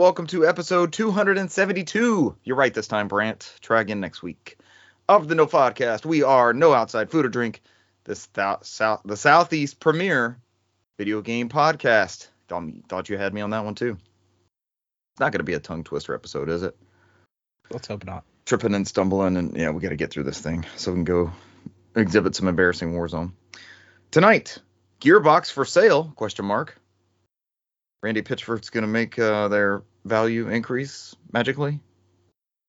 Welcome to episode 272. You're right this time, Brant. Try again next week. Of the NOFODcast, we are No Outside Food or Drink, the, south, south, the Southeast premier video game podcast. Thought, thought you had me on that one too. It's not going to be a tongue twister episode, is it? Let's hope not. Tripping and stumbling, and yeah, we got to get through this thing so we can go exhibit some embarrassing Warzone. Tonight, Gearbox for sale? Question mark. Randy Pitchford's going to make uh, their value increase magically.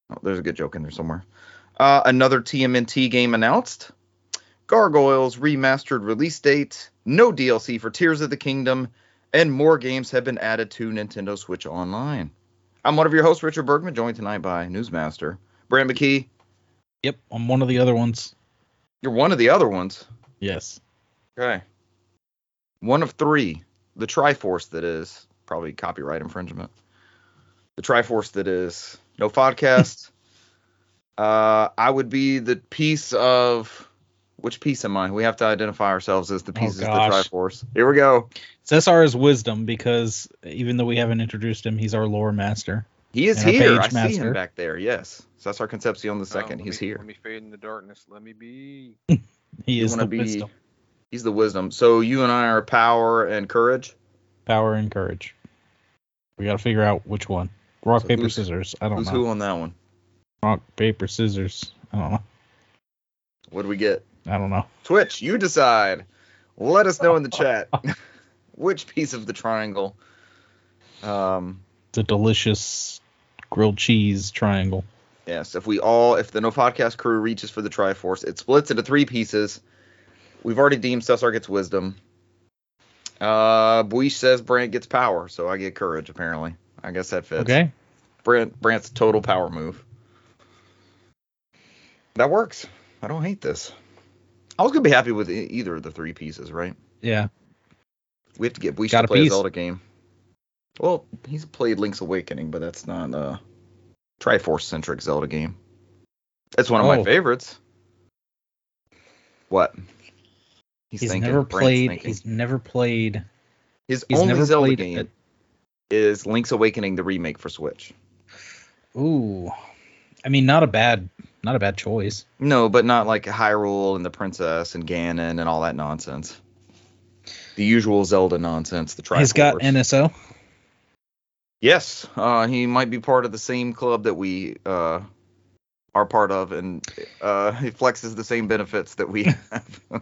Oh, there's a good joke in there somewhere. Uh, another TMNT game announced. Gargoyles remastered release date. No DLC for Tears of the Kingdom. And more games have been added to Nintendo Switch Online. I'm one of your hosts, Richard Bergman, joined tonight by Newsmaster Brant McKee. Yep, I'm one of the other ones. You're one of the other ones. Yes. Okay. One of three the Triforce that is probably copyright infringement. The Triforce that is NOFODcast. uh, I would be the piece of which piece am I? We have to identify ourselves as the pieces oh, of the Triforce. Here we go. Cesar is wisdom because even though we haven't introduced him, he's our lore master. He is here. I master. see him back there. Yes, Cesar Concepcion the second. Oh, he's me, here. Let me fade in the darkness. Let me be. he you is the be, wisdom. He's the wisdom. So you and I are power and courage. Power and courage. We got to figure out which one. Rock So paper scissors. I don't Who's know. who on that one? Rock paper scissors. I don't know. What do we get? I don't know. Twitch, you decide. Let us know in the chat which piece of the triangle. Um, It's a delicious grilled cheese triangle. yes, if we all, if the NOFODcast crew reaches for the Triforce, it splits into three pieces. We've already deemed Cesar gets wisdom. Uh, Buish says Brant gets power, so I get courage. Apparently, I guess that fits. Okay. Brant, Brant's total power move. That works. I don't hate this. I was gonna be happy with e- either of the three pieces, right? Yeah. We have to get Buish Got to a play a. Zelda game. Well, he's played Link's Awakening, but that's not a Triforce centric Zelda game. That's one of my Oh. favorites. What? He's, thinking, never played. He's never played. His he's only never Zelda played game it. is Link's Awakening, the remake for Switch. Ooh. I mean, not a bad, not a bad choice. No, but not like Hyrule and the Princess and Ganon and all that nonsense. The usual Zelda nonsense. The Triforce. He's got NSO. Yes, uh, he might be part of the same club that we uh, are part of, and uh, he flexes the same benefits that we have. And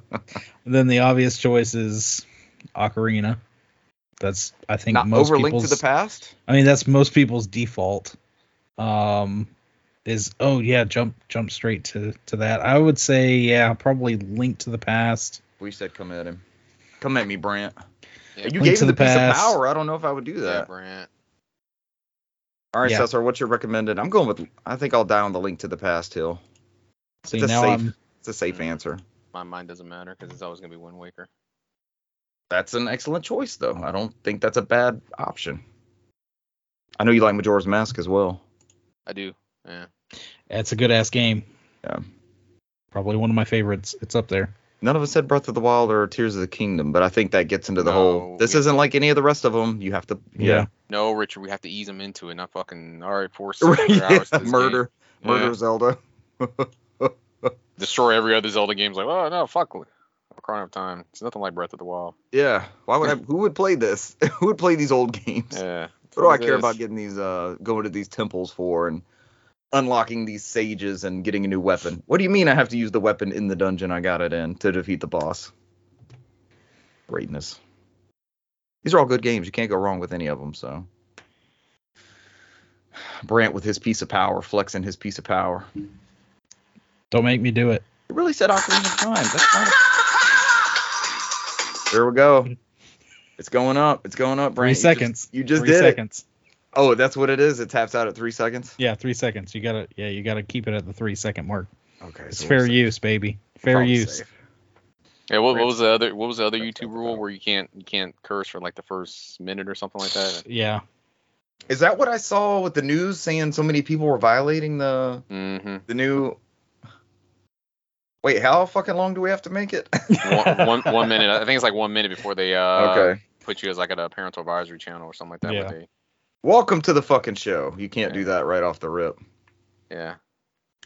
then the obvious choice is Ocarina. That's I think Not most overlinked people's. to the past. I mean, that's most people's default. Um, is oh yeah, jump jump straight to to that. I would say yeah, probably Link to the Past. We said come at him. Come at me, Brant. Yeah, you Link gave to him the, the piece past. of power. I don't know if I would do yeah, that. Brant. All right, Yeah. Cesar, what's your recommended? I'm going with. I think I'll die on the link to the past hill. See It's a now safe- I'm It's a safe Mm. answer. My mind doesn't matter because it's always gonna be Wind Waker. That's an excellent choice, though. I don't think that's a bad option. I know you like Majora's Mask as well. I do. Yeah. it's a good ass game. Yeah. Probably one of my favorites. It's up there. None of us said Breath of the Wild or Tears of the Kingdom, but I think that gets into the No, whole. This isn't like any of the rest of them. You have to. Yeah. No, Richard, we have to ease them into it, not fucking. All right, force Yeah. seven hundred hours to this murder, game. murder Yeah. Zelda. Destroy every other Zelda game. Like, oh no, fuck. Ocarina of Time. It's nothing like Breath of the Wild. yeah. Why would I? Who would play this? who would play these old games? Yeah. What do I care this. about getting these? Uh, going to these temples for and unlocking these sages and getting a new weapon? What do you mean I have to use the weapon in the dungeon I got it in to defeat the boss? Greatness. These are all good games. You can't go wrong with any of them. So. Brant with his piece of power, flexing his piece of power. Don't make me do it. It really said Ocarina of Time. That's not. There we go. It's going up. It's going up, Three Brant. You just- seconds. You just, three did seconds. it. Oh, that's what it is. It taps out at three seconds. Yeah, three seconds. You gotta yeah, you gotta keep it at the three second mark. Okay. It's so fair we're safe. use, baby. Fair Probably use. safe. Yeah. What, what was the other? What was the other YouTube rule where you can't you can't curse for like the first minute or something like that? Yeah. Is that what I saw with the news saying so many people were violating the Mm-hmm. the new? Wait, how fucking long do we have to make it? one, one, one minute. I think it's like one minute before they uh okay. put you as like a parental advisory channel or something like that. Yeah. They Welcome to the fucking show. You can't Yeah. do that right off the rip. Yeah.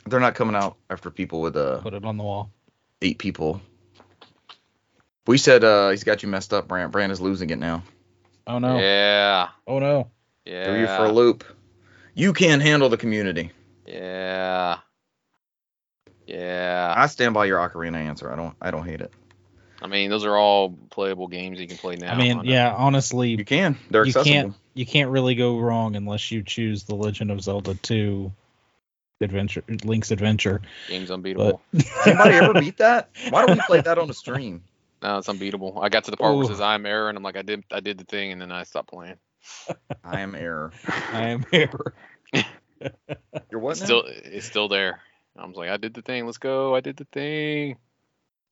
They're not coming out after people with uh Put it on the wall. eight people. We said uh he's got you messed up, Brant. Brant is losing it now. Oh no. Yeah. Oh no. Yeah. Threw you for a loop. You can't handle the community. Yeah. Yeah. I stand by your Ocarina answer. I don't I don't hate it. I mean, those are all playable games you can play now. I mean, on yeah, honestly, You can. They're you accessible. can't you can't really go wrong unless you choose the Legend of Zelda 2 Adventure Link's Adventure. Game's unbeatable. But Anybody ever beat that? Why don't we play that on the stream? No, it's unbeatable. I got to the part where it says I'm error, and I'm like, I did, I did the thing, and then I stopped playing. I am error. I am here. You're what It's now? still, it's still there. I was like, I did the thing. Let's go. I did the thing.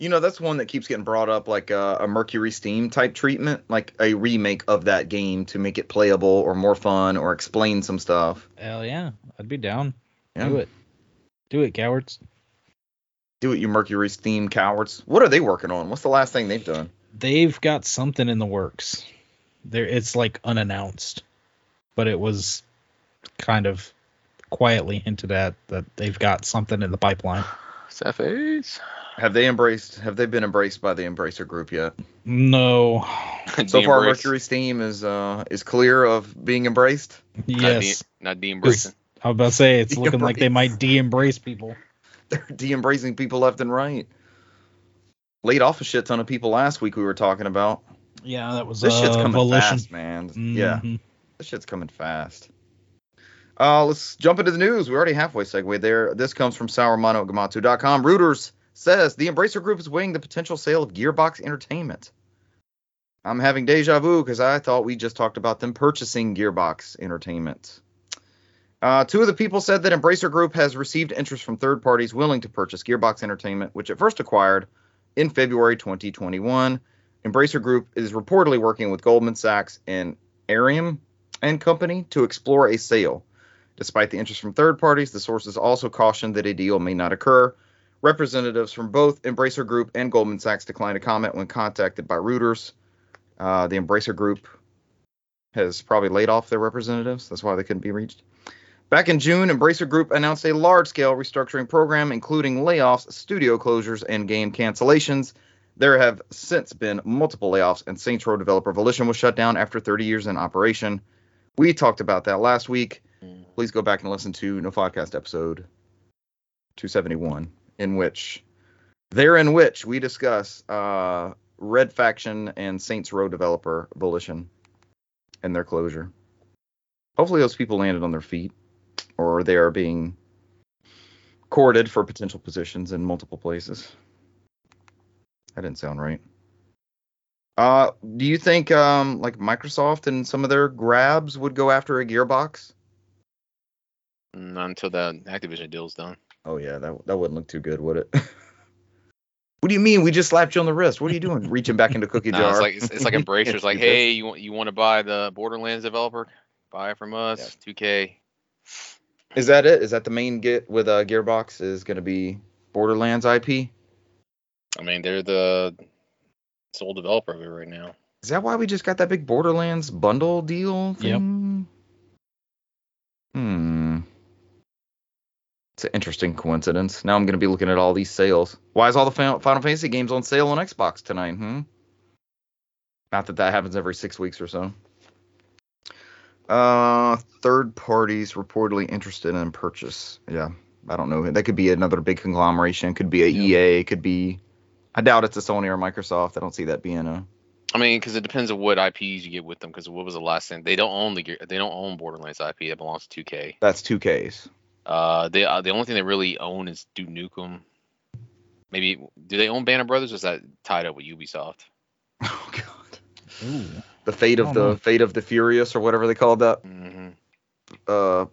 You know, that's one that keeps getting brought up, like uh, a Mercury Steam type treatment, like a remake of that game to make it playable or more fun or explain some stuff. Hell yeah, I'd be down. Yeah. Do it. Do it, cowards. Do it, you Mercury Steam cowards. What are they working on? What's the last thing they've done? They've got something in the works. There it's like unannounced. But it was kind of quietly hinted at that they've got something in the pipeline. Cephas. Have they embraced? Have they been embraced by the Embracer group yet? No. So far, Mercury Steam is uh is clear of being embraced. Yes. Not de embracing. I was about to say it's looking like they might de-embrace people. They're de-embracing people left and right. Laid off a shit ton of people last week. We were talking about Yeah, that was this shit's uh, coming Volition. fast, man. Yeah, Mhm. this shit's coming fast. Uh, let's jump into the news. We're already halfway segue there. This comes from sourmonogamatu.com. Reuters says the Embracer Group is weighing the potential sale of Gearbox Entertainment. I'm having deja vu because I thought we just talked about them purchasing Gearbox Entertainment. Uh, two of the people said that Embracer Group has received interest from third parties willing to purchase Gearbox Entertainment, which it first acquired in February 2021. Embracer Group is reportedly working with Goldman Sachs and Arium and Company to explore a sale. Despite the interest from third parties, the sources also cautioned that a deal may not occur. Representatives from both Embracer Group and Goldman Sachs declined to comment when contacted by Reuters. Uh, the Embracer Group has probably laid off their representatives. That's why they couldn't be reached. Back in June, Embracer Group announced a large scale restructuring program, including layoffs, studio closures, and game cancellations. There have since been multiple layoffs, and Saints Row developer Volition was shut down after 30 years in operation. We talked about that last week. Mm. Please go back and listen to NOFODcast episode 271, in which, there in which we discuss uh, Red Faction and Saints Row developer Volition and their closure. Hopefully, those people landed on their feet, or they are being courted for potential positions in multiple places. That didn't sound right. Uh, do you think um, like Microsoft and some of their grabs would go after a Gearbox? Not until the Activision deal's done. Oh yeah, that that wouldn't look too good, would it? what do you mean? We just slapped you on the wrist. What are you doing? Reaching back into cookie jar. No, it's like it's, it's like Embracer's like, hey, you want you want to buy the Borderlands developer? Buy it from us, 2K. Is that it? Is that the main get with uh, Gearbox? Is going to be Borderlands IP? I mean, they're the sole developer of it right now. Is that why we just got that big Borderlands bundle deal thing? Yep. Hmm. It's an interesting coincidence. Now I'm going to be looking at all these sales. Why is all the Final Final Fantasy games on sale on Xbox tonight? Hmm. Not that that happens every six weeks or so. Uh, third parties reportedly interested in purchase. Yeah, I don't know. That could be another big conglomeration. Could be a Yeah. EA. Could be. I doubt it's a Sony or Microsoft. I don't see that being a. I mean, because it depends on what IPs you get with them. Because what was the last thing? They don't own the they don't own Borderlands IP. That belongs to 2K. That's two Ks. Uh, they uh, the only thing they really own is Duke Nukem. Maybe do they own Banner Brothers? Or is that tied up with Ubisoft? Oh god. Ooh. The fate of the know. fate of the Furious or whatever they called that hmm uh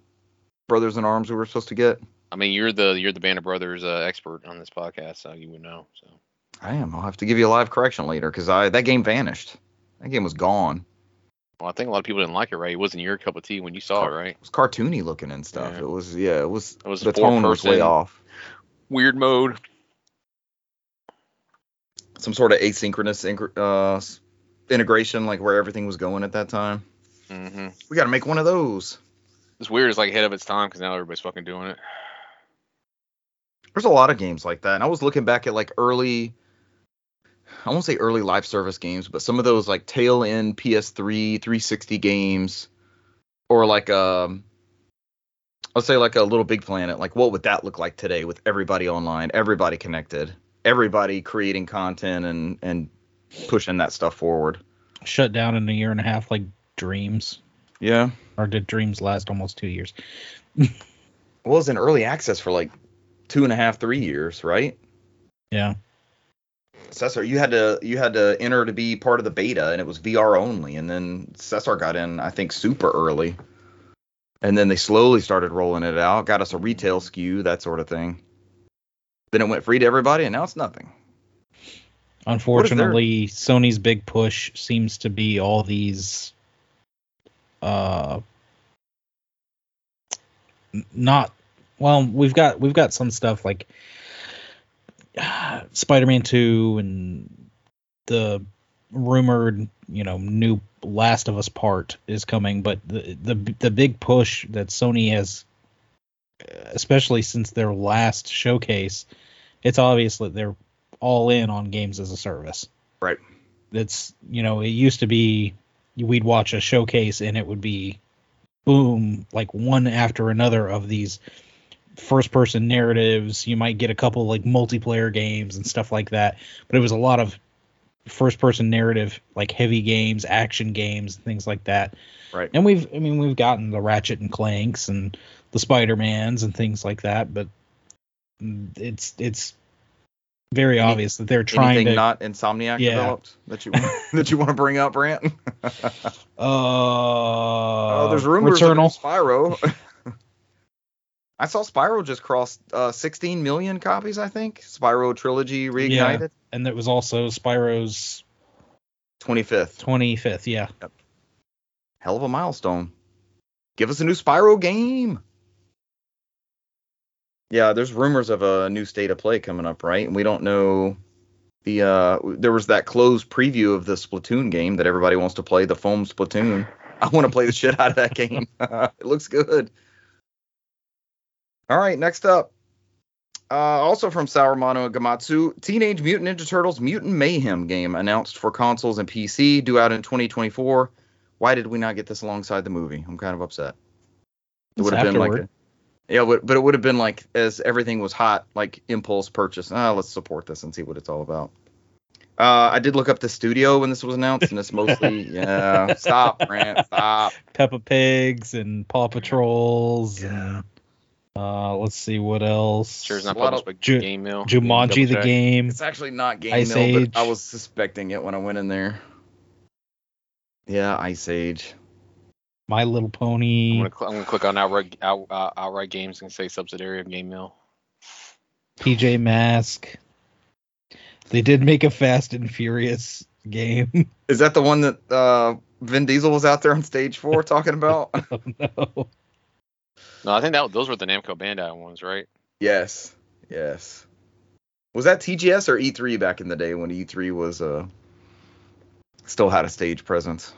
brothers in arms we were supposed to get. I mean, you're the you're the Banner Brothers uh, expert on this podcast, so you would know. So I am. I'll have to give you a live correction later because I that game vanished. That game was gone. Well, I think a lot of people didn't like it, right? It wasn't your cup of tea when you saw it, right? It was cartoony looking and stuff. Yeah. It was yeah. It was. It was the tone was way off. Weird mode. Some sort of asynchronous uh, integration, like where everything was going at that time. hmm We got to make one of those. It's weird. It's like ahead of its time because now everybody's fucking doing it. There's a lot of games like that. And I was looking back at like early, I won't say early live service games, but some of those like tail end PS3, 360 games, or like um, let's say like a Little Big Planet. Like what would that look like today with everybody online, everybody connected, everybody creating content and and pushing that stuff forward. Shut down in a year and a half, like Dreams, Yeah. or did Dreams last almost two years? Well, it was in early access for like two and a half, three years, right? Yeah, Cesar, you had to you had to enter to be part of the beta, and it was VR only. And then Cesar got in, I think, super early, and then they slowly started rolling it out, got us a retail SKU, that sort of thing. Then it went free to everybody, and now it's nothing. unfortunately, Sony's big push seems to be all these, uh, not well. We've got we've got some stuff like Spider-Man Two and the rumored, you know, new Last of Us part is coming, but the the the big push that Sony has, especially since their last showcase, it's obvious that they're all in on games as a service. Right. It's you know it used to be we'd watch a showcase and it would be boom like one after another of these first person narratives you might get a couple like multiplayer games and stuff like that but it was a lot of first person narrative like heavy games action games things like that Right. and we've i mean we've gotten the ratchet and clanks and the spider-mans and things like that but it's it's very Any- obvious that they're trying Anything to not Insomniac Yeah. developed that you that you want to bring up, Brant? uh Oh, there's rumors Returnal. Spyro. I saw Spyro just crossed uh, 16 million copies, I think. Spyro Trilogy Reignited. and that was also Spyro's 25th. 25th. Yeah, Hell of a milestone. Give us a new Spyro game. Yeah, there's rumors of a new state of play coming up, right? And we don't know the uh there was that closed preview of the Splatoon game that everybody wants to play, the foam Splatoon. I want to play the shit out of that game. it looks good. All right, next up. Uh, also from Saurmano and Gematsu, Teenage Mutant Ninja Turtles Mutant Mayhem game announced for consoles and PC, due out in 2024. Why did we not get this alongside the movie? I'm kind of upset. It would have been like, a, yeah, but but it would have been like as everything was hot, like impulse purchase. Ah, let's support this and see what it's all about. Uh, I did look up the studio when this was announced, and it's mostly yeah. Stop, Grant. Stop. Peppa Pigs and Paw Patrols. And, uh, let's see what else. Sure, it's not A lot published by Ju- Game Mill. Jumanji the Double check. game. It's actually not Game Ice Mill, Age. but I was suspecting it when I went in there. Yeah, Ice Age. My Little I'm Pony. gonna, cl- I'm gonna click on outright out, uh, outright games and say subsidiary of Game Mill. PJ Mask. They did make a Fast and Furious game. Is that the one that uh, Vin Diesel was out there on stage for talking about? oh no. No, I think that those were the Namco Bandai ones, right? yes, yes. Was that TGS or E3 back in the day when E3 was uh still had a stage presence?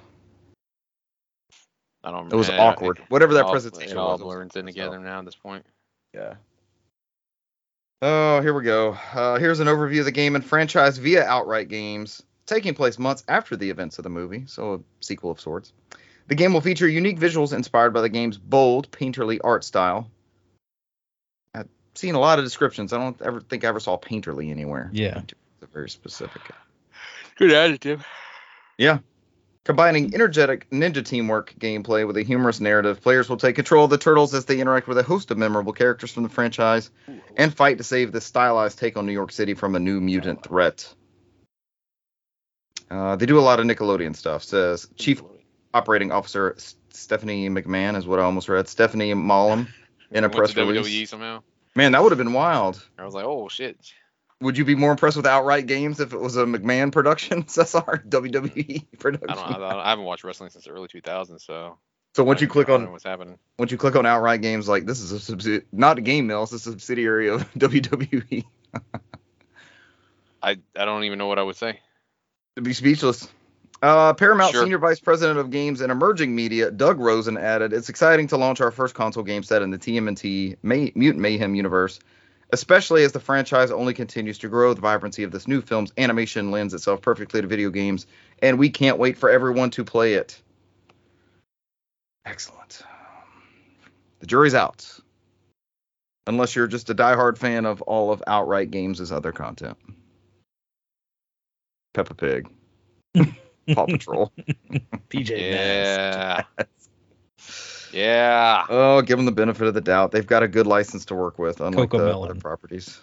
I don't. Remember. It was eh, awkward. it- Whatever that all- presentation It all was. it was blurs in awkward as hell. together now at this point. Yeah. Oh, here we go. Uh, here's an overview of the game and franchise via Outright Games, taking place months after the events of the movie, so a sequel of sorts. The game will feature unique visuals inspired by the game's bold, painterly art style. I've seen a lot of descriptions. I don't ever think I ever saw painterly anywhere. Yeah. It's a very specific. Good adjective. Yeah. Combining energetic ninja teamwork gameplay with a humorous narrative, players will take control of the turtles as they interact with a host of memorable characters from the franchise and fight to save this stylized take on New York City from a new mutant threat. Uh, they do a lot of Nickelodeon stuff. Says Chief Operating Officer Stephanie McMahon is what I almost read. Stephanie Malham in a press release. WWE somehow. Man, that would have been wild. I was like, oh shit. Would you be more impressed with Outright Games if it was a McMahon production, Cesar? WWE production. I don't. I, don't- I haven't watched wrestling since the early 2000s, so. so once you click on what's happening. once you click on outright games like this is a subsidi- not a game mill it's a subsidiary of wwe I I don't even know what I would say. to be speechless Uh, Paramount Sure. Senior Vice President of Games and Emerging Media, Doug Rosen, added, "It's exciting to launch our first console game set in the TMNT May- Mutant Mayhem universe, especially as the franchise only continues to grow. The vibrancy of this new film's animation lends itself perfectly to video games, and we can't wait for everyone to play it." Excellent. The jury's out, unless you're just a diehard fan of all of Outright Games' other content. Peppa Pig. Paw Patrol. PJ Masks. Yeah. yeah. Oh, give them the benefit of the doubt. They've got a good license to work with, unlike the Cocomelon. other properties.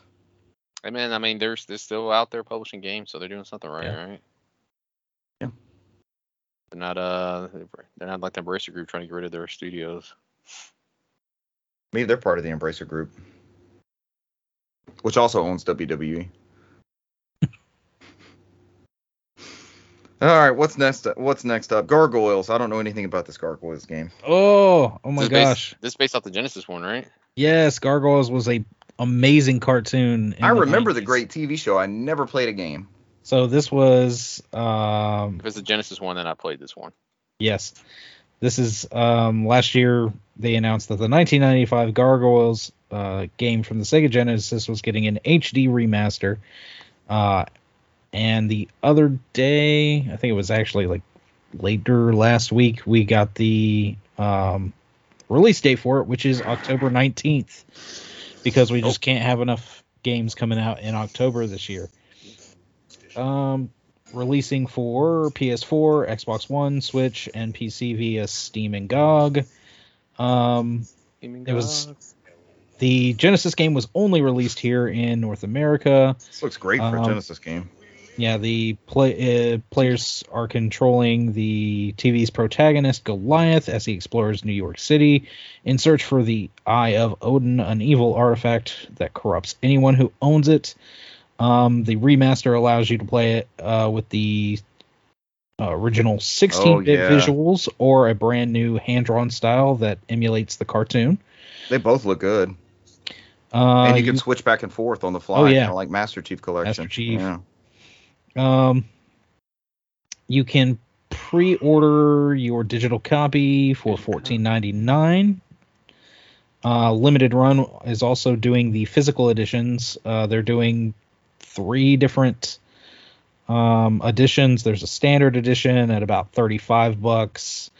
I mean, I mean, they're they're still out there publishing games, so they're doing something right, Yeah. right? Yeah. They're not uh, they're not like the Embracer Group trying to get rid of their studios. Maybe they're part of the Embracer Group, which also owns WWE. All right, what's next? What's next up? Gargoyles. I don't know anything about this Gargoyles game. Oh, oh my This is based- gosh. this is based off the Genesis one, right? Yes, Gargoyles was a amazing cartoon. in I remember the great TV show. I never played a game. So this was um If it's the Genesis one, then I played this one. yes. This is um last year they announced that the 1995 Gargoyles uh game from the Sega Genesis was getting an HD remaster. Uh and the other day, I think it was actually like later last week, we got the um release date for it, which is October 19th because we just can't have enough games coming out in October this year. Um, releasing for PS4, Xbox One, Switch, and PC via Steam and GOG. Um, It was- the Genesis game was only released here in North America. This looks great for a Um, Genesis game. Yeah, the play, uh, players are controlling the TV's protagonist Goliath as he explores New York City in search for the Eye of Odin, an evil artifact that corrupts anyone who owns it. Um, the remaster allows you to play it uh, with the uh, original 16-bit yeah. visuals or a brand new hand-drawn style that emulates the cartoon. They both look good, Uh, and you can switch back and forth on the fly, Oh, yeah. like Master Chief Collection. Master Chief. Yeah. Um, you can pre-order your digital copy for fourteen ninety nine. Uh, Limited Run is also doing the physical editions. Uh, they're doing three different um, editions. There's a standard edition at about thirty five bucks,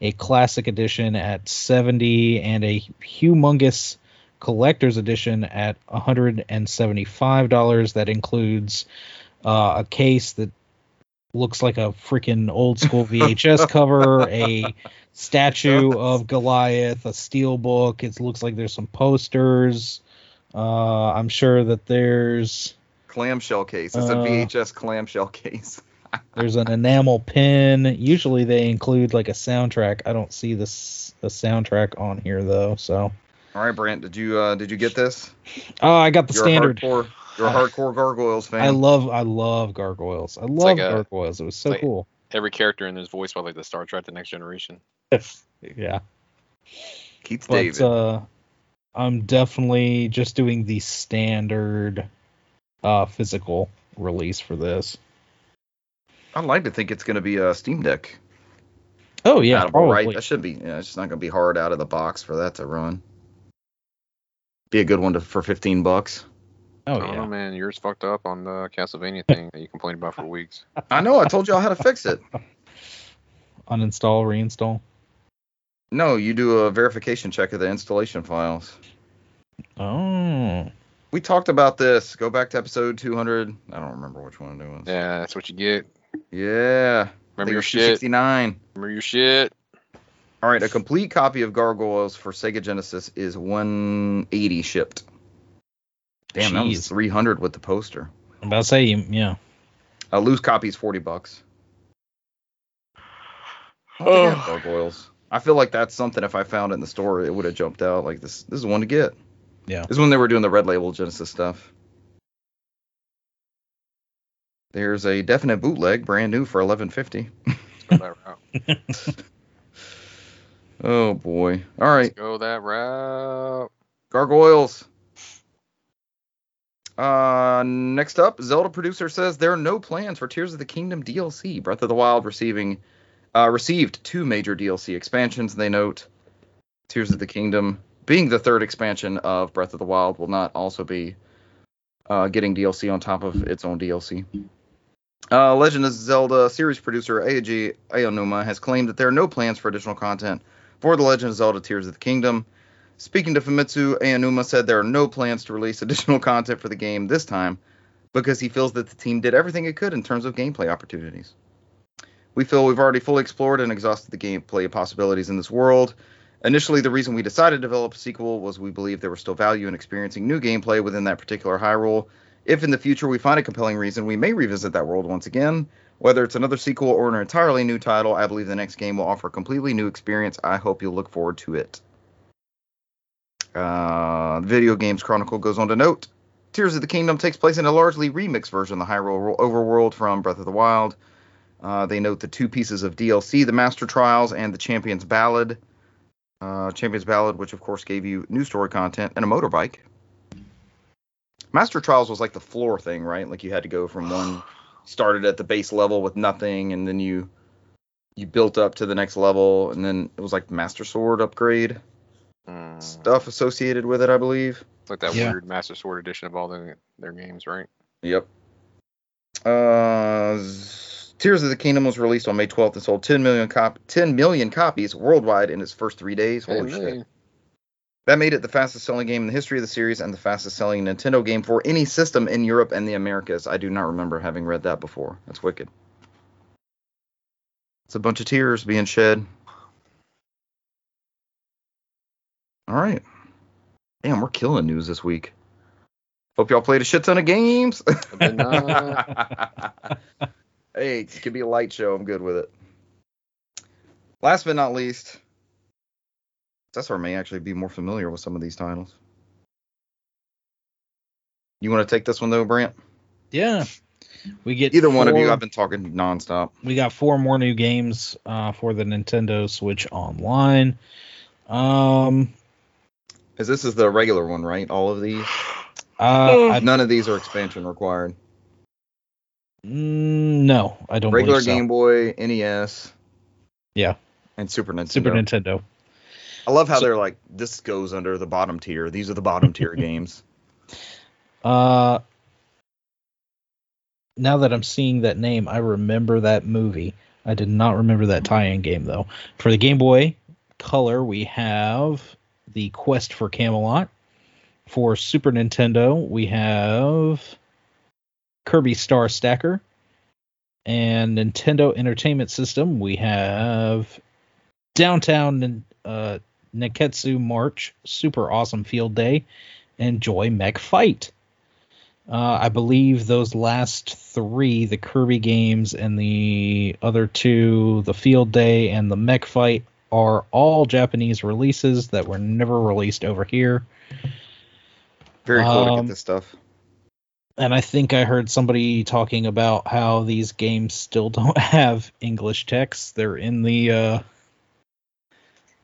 a classic edition at seventy, and a humongous collector's edition at one hundred and seventy five dollars. That includes uh, a case that looks like a freaking old school VHS cover, a statue of Goliath, a steel book. It looks like there's some posters. Uh, I'm sure that there's Clamshell case. It's a Uh, VHS clamshell case. there's an enamel pin. Usually they include like a soundtrack. I don't see this the soundtrack on here though. So All right, Brant. did you uh, did you get this? oh, I got the You're standard. A hardcore, you're a hardcore Gargoyles fan. I love I love gargoyles. I love like a- gargoyles. It was so like- cool. Every character in this voice by like the Star Trek: The Next Generation. Yeah. Keith but David. uh i'm definitely just doing the standard uh physical release for this I'd like to think it's going to be a Steam Deck. oh yeah compatible, probably right? That should be. Yeah, it's just not going to be hard out of the box for that to run. Be a good one to, for 15 bucks. Oh I don't know, yeah man. Yours fucked up on the Castlevania thing that you complained about for weeks. I know. I told y'all how to fix it. uninstall reinstall No, you do a verification check of the installation files. oh We talked about this. Go back to episode 200. I don't remember which one it was. Yeah, that's what you get. Yeah. Remember your shit. 69. Remember your shit. All right, a complete copy of Gargoyles for Sega Genesis is 180 shipped. Damn, that was 300 with the poster. i'm about to say yeah A loose copy is 40 bucks. Oh. don't think I have Gargoyles. I feel like that's something if I found it in the store, it would have jumped out. Like this, this is one to get. Yeah. This is when they were doing the red label Genesis stuff. There's a definite bootleg, brand new for 1150. Go that route. Oh boy. All right, Let's go that route. Gargoyles. Uh, next up, Zelda producer says there are no plans for Tears of the Kingdom DLC. Breath of the Wild receiving uh, received two major DLC expansions. They note Tears of the Kingdom being the third expansion of Breath of the Wild will not also be uh, getting DLC on top of its own DLC. Uh, Legend of Zelda series producer Eiji Aonuma has claimed that there are no plans for additional content for The Legend of Zelda Tears of the Kingdom. Speaking to Famitsu, Aonuma said there are no plans to release additional content for the game this time because he feels that the team did everything it could in terms of gameplay opportunities. We feel we've already fully explored and exhausted the gameplay possibilities in this world. Initially, the reason we decided to develop a sequel was we believed there was still value in experiencing new gameplay within that particular Hyrule. If in the future we find a compelling reason, we may revisit that world once again. Whether it's another sequel or an entirely new title, I believe the next game will offer a completely new experience. I hope you'll look forward to it. Uh, Video Games Chronicle goes on to note Tears of the Kingdom takes place in a largely remixed version of the Hyrule overworld from Breath of the Wild. Uh, they note the two pieces of DLC, the Master Trials and the Champion's Ballad. Uh, Champion's Ballad, which of course gave you new story content and a motorbike. Master Trials was like the floor thing, right? Like you had to go from one, started at the base level with nothing, and then you you built up to the next level, and then it was like Master Sword upgrade Mm, stuff associated with it, I believe. it's like that Yeah. weird Master Sword edition of all the, their games, right? Yep. Uh, Tears of the Kingdom was released on May 12th and sold 10 million cop 10 million copies worldwide in its first three days. Holy Hey, shit! man. That made it the fastest selling game in the history of the series and the fastest selling Nintendo game for any system in Europe and the Americas. I do not remember having read that before. That's wicked. It's a bunch of tears being shed. All right. Damn, we're killing news this week. Hope y'all played a shit ton of games. Hey, it could be a light show. I'm good with it. Last but not least, Cesar may actually be more familiar with some of these titles. You want to take this one though, Brant? Yeah. We get Either one of you. I've been talking nonstop. we got four more new games uh, for the Nintendo Switch Online. Um, As this is the regular one, right? All of these. uh, I, None of these are expansion required. mm, no, I don't Regular believe so. Game Boy, NES. Yeah. And Super Nintendo. Super Nintendo. I love how So- they're like, this goes under the bottom tier. These are the bottom tier games. Uh, now that I'm seeing that name, I remember that movie. I did not remember that tie-in game though. For the Game Boy Color, we have the Quest for Camelot. For Super Nintendo, we have Kirby Star Stacker. And Nintendo Entertainment System, we have Downtown uh, Nekketsu March, Super Awesome Field Day, and Joy Mech Fight. Uh, I believe those last three, the Kirby games and the other two, the Field Day and the Mech Fight, are all Japanese releases that were never released over here. Very cool to Um, get this stuff. And I think I heard somebody talking about how these games still don't have English text. They're in the uh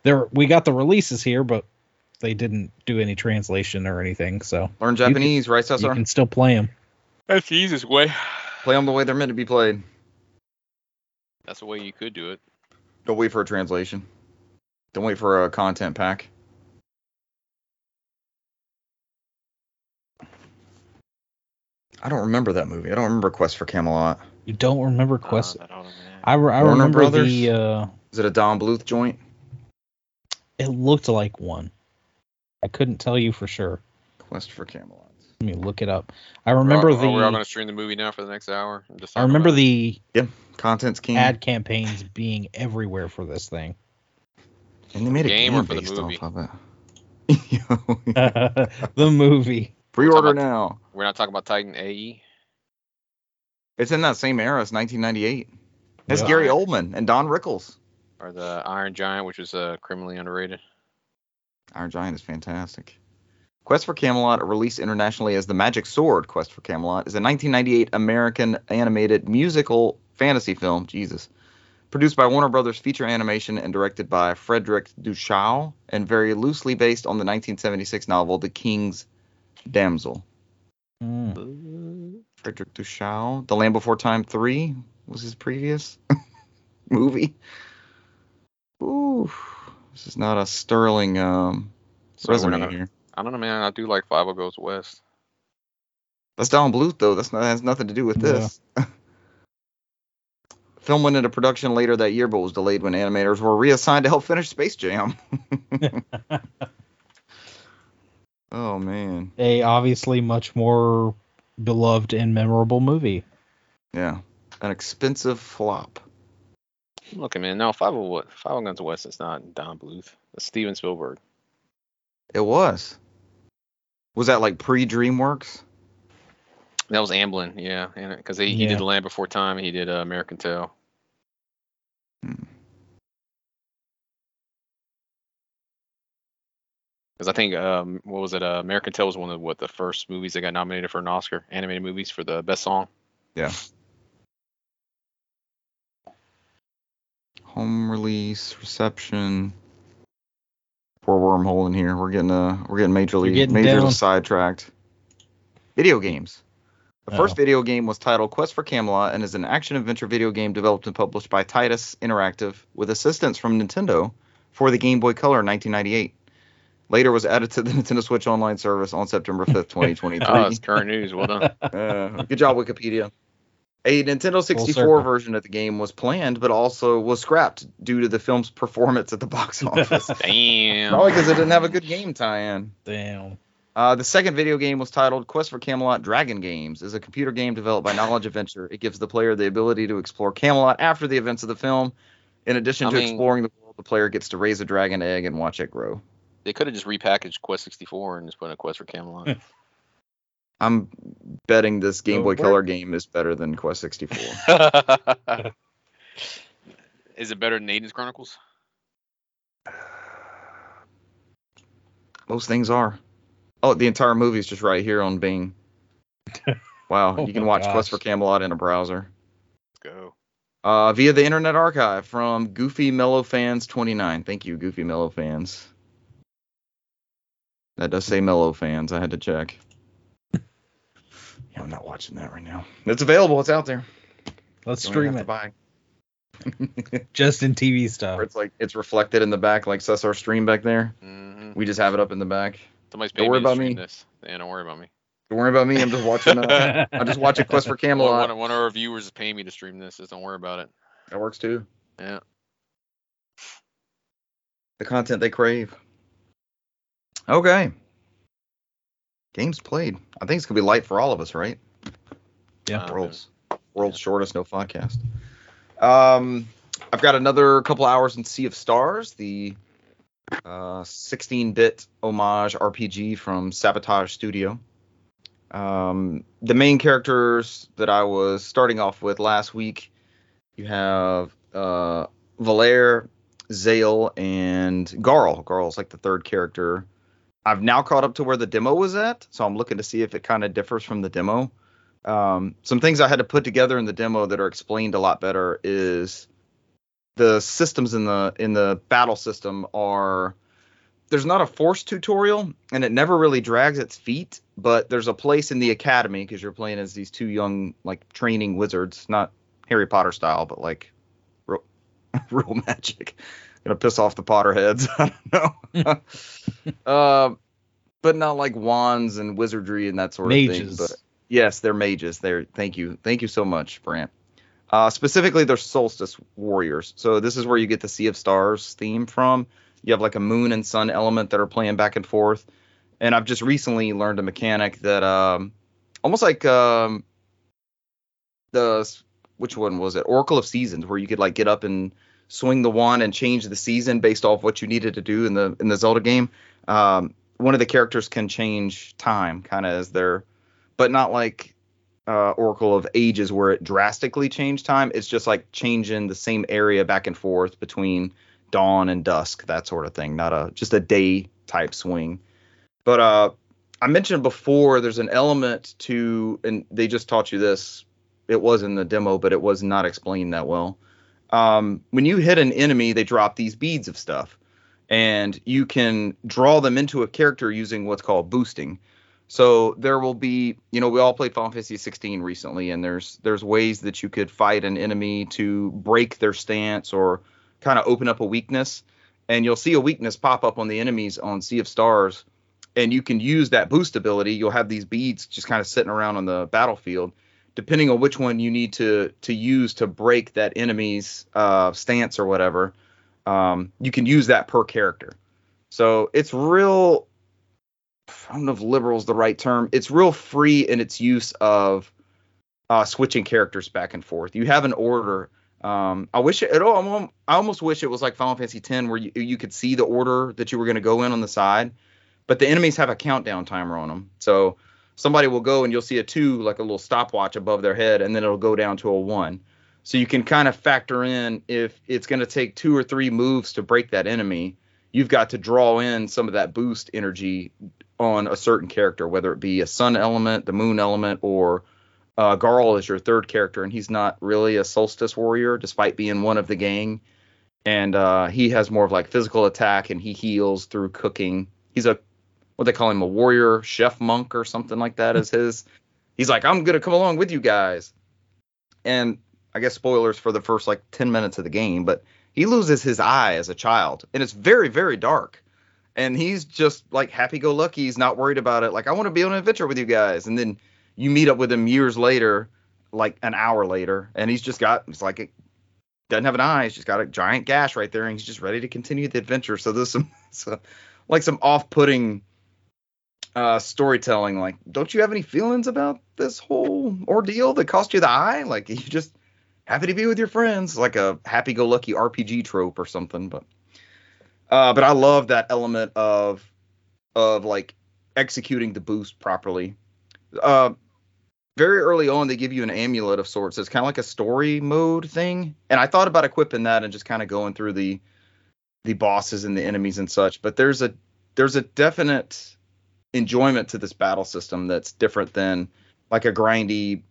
they're we got the releases here, but they didn't do any translation or anything, so Learn can- Japanese, right, you Cesar? can still play them. That's the easiest way. Play them the way they're meant to be played. That's the way you could do it. Don't wait for a translation. Don't wait for a content pack. I don't remember that movie. I don't remember Quest for Camelot. You don't remember Quest? Uh, I don't. I, re- I remember Brothers? the uh Is it a Don Bluth joint? it looked like one. I couldn't tell you for sure. Quest for Camelot. Let me look it up. I remember We're all- the oh, we're all going to stream the movie now for the next hour. I'm just I talking remember about it. the Content's king. ad campaigns being everywhere for this thing. and they made a Game game, or for the based movie? off of it. the movie. Pre-order Talking now. We're not talking about Titan? AE. It's in that same era as 1998. It's Yeah. Gary Oldman and Don Rickles. or the Iron Giant, which is uh, criminally underrated. Iron Giant is fantastic. Quest for Camelot, released internationally as The Magic Sword Quest for Camelot, is a 1998 American animated musical fantasy film, Jesus, produced by Warner Brothers Feature Animation and directed by Frederick Duchow, and very loosely based on the 1976 novel The King's Damsel. Mm. Frederik Du Chau. The Land Before Time 3 was his previous movie. Ooh, this is not a sterling um, So resume gonna- here. I don't know, man. I do like Fievel Goes West. That's Don Bluth, though. That's not, has nothing to do with Yeah. this. Film went into production later that year, but was delayed when animators were reassigned to help finish Space Jam. oh man, A obviously much more beloved and memorable movie. yeah, an expensive flop. Look, man. No, Fievel what? Fievel Guns West. It's not Don Bluth. It's Steven Spielberg. It was. Was that like pre DreamWorks? That was Amblin, yeah, because he, he Yeah. did The Land Before Time. He did uh, American Tail. Hmm. Because I think um, what was it? Uh, American Tail was one of what the first movies that got nominated for an Oscar, animated movies for the best song. Yeah. Home release, reception. Poor wormhole in here. We're getting uh we're getting majorly getting majorly down. sidetracked. Video games. The first Oh. video game was titled Quest for Camelot and is an action adventure video game developed and published by Titus Interactive with assistance from Nintendo for the Game Boy Color in 1998. Later was added to the Nintendo Switch Online service on September 5th, 2023. Oh, it's current news. Well done. Uh, good job, Wikipedia. A Nintendo 64 version of the game was planned, but also was scrapped due to the film's performance at the box office. Damn. Probably because it didn't have a good game tie-in. Damn. Uh, the second video game was titled Quest for Camelot Dragon Games. is a computer game developed by Knowledge Adventure. It gives the player the ability to explore Camelot after the events of the film. In addition I to mean- exploring the world, the player gets to raise a dragon egg and watch it grow. They could have just repackaged Quest 64 and just put in a Quest for Camelot. I'm betting this Game Boy where- Color game is better than Quest 64. Is it better than Aidyn's Chronicles? Most things are. Oh, the entire movie is just right here on Bing. Wow, Oh you can watch gosh. Quest for Camelot in a browser. Let's go. Uh, via the Internet Archive from Goofy Mellow Fans 29. Thank you, Goofy Mellow Fans. That does say Mellow Fans. I had to check. Yeah, I'm not watching that right now. It's available. It's out there. Let's don't stream have it. buy. Just in TV stuff. Where it's like it's reflected in the back, like Cesar Stream back there. hmm We just have it up in the back. Somebody's Don't worry about me. this. Yeah, don't worry about me. Don't worry about me. I'm just watching. Uh, I'm just watching Quest for One, Camelot. one, one of our viewers is paying me to stream this. Just don't worry about it. That works too. Yeah. The content they crave. Okay. Games played. I think it's gonna be light for all of us, right? Yeah. Um, World's world's shortest NOFODcast. Um, I've got another couple hours in Sea of Stars, the uh, 16-bit homage RPG from Sabotage Studio. Um, the main characters that I was starting off with last week, you have uh, Valere, Zale, and Garl. Garl's like the third character. I've now caught up to where the demo was at, so I'm looking to see if it kind of differs from the demo. Um, some things I had to put together in the demo that are explained a lot better is the systems in the in the battle system are there's not a force tutorial and it never really drags its feet but there's a place in the academy because you're playing as these two young like training wizards not harry potter style but like real, real magic. Gonna piss off the potterheads i don't know. Uh, but not like wands and wizardry and that sort Mages. of thing but yes they're mages. They're thank you. Thank you so much brant uh, specifically, they're solstice warriors. So this is where you get the Sea of Stars theme from. You have like a moon and sun element that are playing back and forth. And I've just recently learned a mechanic that um, almost like um, the which one was it? Oracle of Seasons, where you could like get up and swing the wand and change the season based off what you needed to do in the in the Zelda game. Um, one of the characters can change time, kind of as their, but not like uh, Oracle of Ages where it drastically changed time. It's just like changing the same area back and forth between dawn and dusk, that sort of thing. Not a just a day type swing. But uh, I mentioned before there's an element to, and they just taught you this. It was in the demo, but it was not explained that well. Um, when you hit an enemy, they drop these beads of stuff, and you can draw them into a character using what's called boosting. So there will be, you know, we all played Final Fantasy 16 recently, and there's there's ways that you could fight an enemy to break their stance or kind of open up a weakness, and you'll see a weakness pop up on the enemies on Sea of Stars, and you can use that boost ability. You'll have these beads just kind of sitting around on the battlefield, depending on which one you need to to use to break that enemy's uh, stance or whatever. Um, you can use that per character. So it's real I don't know if liberal is the right term. It's real free in its use of uh, switching characters back and forth. You have an order. Um, I wish it. I almost wish it was like Final Fantasy X, where you, you could see the order that you were going to go in on the side, but the enemies have a countdown timer on them. So somebody will go and you'll see a two, like a little stopwatch above their head, and then it'll go down to a one. So you can kind of factor in if it's going to take two or three moves to break that enemy. You've got to draw in some of that boost energy on a certain character, whether it be a sun element, the moon element, or uh, Garl is your third character, and he's not really a solstice warrior, despite being one of the gang. And uh, he has more of like physical attack, and he heals through cooking. He's a what they call him a warrior chef monk or something like that is his. He's like, I'm gonna come along with you guys. And I guess spoilers for the first like 10 minutes of the game, but he loses his eye as a child, and it's very very dark and he's just like happy go lucky. He's not worried about it. Like I want to be on an adventure with you guys, and then you meet up with him years later, like an hour later, and he's just got it's like it doesn't have an eye. He's just got a giant gash right there, and he's just ready to continue the adventure. So there's some so, like some off-putting uh, storytelling. Like, don't you have any feelings about this whole ordeal that cost you the eye? Like you just happy to be with your friends, like a happy-go-lucky RPG trope or something, but. Uh, but I love that element of of like executing the boost properly. Uh, very early on, they give you an amulet of sorts. It's kind of like a story mode thing, and I thought about equipping that and just kind of going through the the bosses and the enemies and such. But there's a there's a definite enjoyment to this battle system that's different than like a grindy,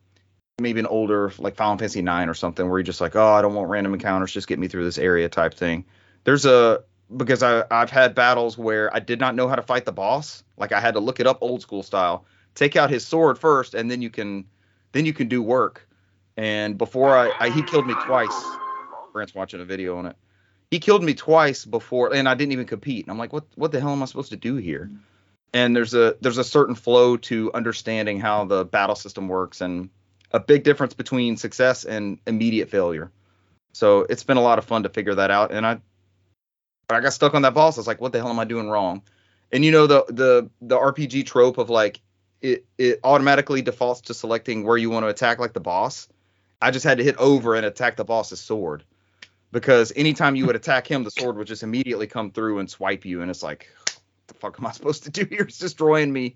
maybe an older like Final Fantasy 9 or something where you're just like, oh, I don't want random encounters, just get me through this area type thing. There's a because I, I've had battles where I did not know how to fight the boss. Like I had to look it up old school style. Take out his sword first, and then you can then you can do work. And before I, I he killed me twice. Grant's watching a video on it. He killed me twice before, and I didn't even compete. And I'm like, what what the hell am I supposed to do here? And there's a there's a certain flow to understanding how the battle system works, and a big difference between success and immediate failure. So it's been a lot of fun to figure that out, and I I got stuck on that boss. I was like, what the hell am I doing wrong? And you know the the the RPG trope of like it it automatically defaults to selecting where you want to attack like the boss. I just had to hit over and attack the boss's sword because anytime you would attack him, the sword would just immediately come through and swipe you, and it's like, what the fuck am I supposed to do here? It's destroying me,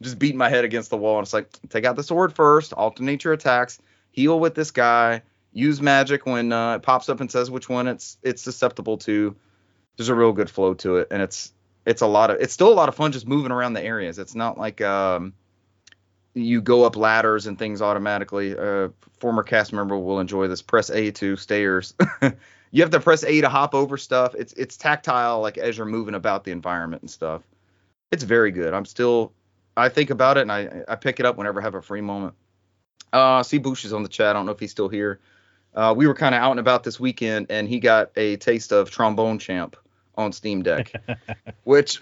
just beating my head against the wall. And it's like, take out the sword first, alternate your attacks, heal with this guy, use magic when uh, it pops up and says which one it's it's susceptible to there's a real good flow to it, and it's it's a lot of it's still a lot of fun just moving around the areas. It's not like um, you go up ladders and things automatically. Uh, former cast member will enjoy this. Press A to stairs. you have to press A to hop over stuff. It's it's tactile, like as you're moving about the environment and stuff. It's very good. I'm still I think about it and I I pick it up whenever I have a free moment. Uh, see Bush is on the chat. I don't know if he's still here. Uh, we were kind of out and about this weekend, and he got a taste of Trombone Champ on Steam Deck, which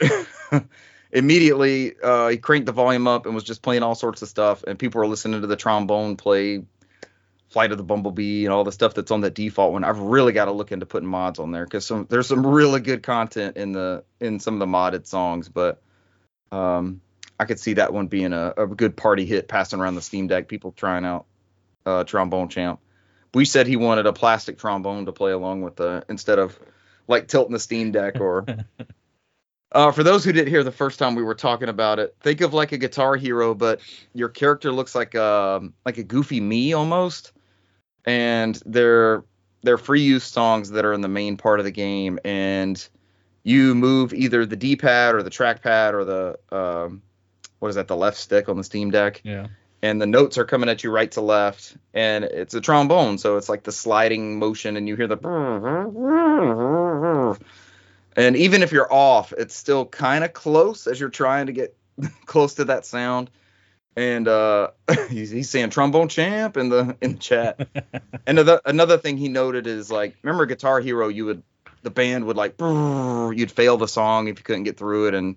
immediately uh, he cranked the volume up and was just playing all sorts of stuff, and people were listening to the trombone play Flight of the Bumblebee and all the stuff that's on the default one. I've really got to look into putting mods on there because some there's some really good content in the in some of the modded songs, but um, I could see that one being a, a good party hit passing around the Steam Deck. People trying out uh, Trombone Champ. We said he wanted a plastic trombone to play along with the instead of like tilting the Steam Deck or. uh, for those who didn't hear the first time we were talking about it, think of like a Guitar Hero, but your character looks like a um, like a goofy me almost, and they're they're free use songs that are in the main part of the game, and you move either the D-pad or the trackpad or the um, what is that the left stick on the Steam Deck. Yeah and the notes are coming at you right to left and it's a trombone so it's like the sliding motion and you hear the and even if you're off it's still kind of close as you're trying to get close to that sound. And uh, he's, he's saying trombone champ in the in the chat. and another another thing he noted is like, remember Guitar Hero, you would the band would like you'd fail the song if you couldn't get through it, and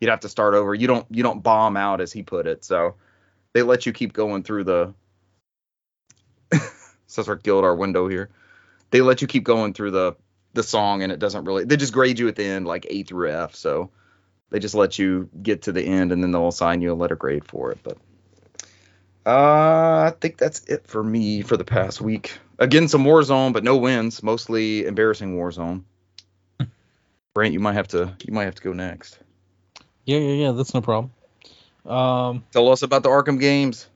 you'd have to start over. You don't you don't bomb out as he put it. So they let you keep going through the. says our guild our window here. They let you keep going through the the song, and it doesn't really. They just grade you at the end like A through F. So they just let you get to the end, and then they'll assign you a letter grade for it. But uh, I think that's it for me for the past week. Again, some Warzone, but no wins. Mostly embarrassing Warzone. Brant, you might have to you might have to go next. Yeah, yeah, yeah. That's no problem. Um, Tell us about the Arkham games.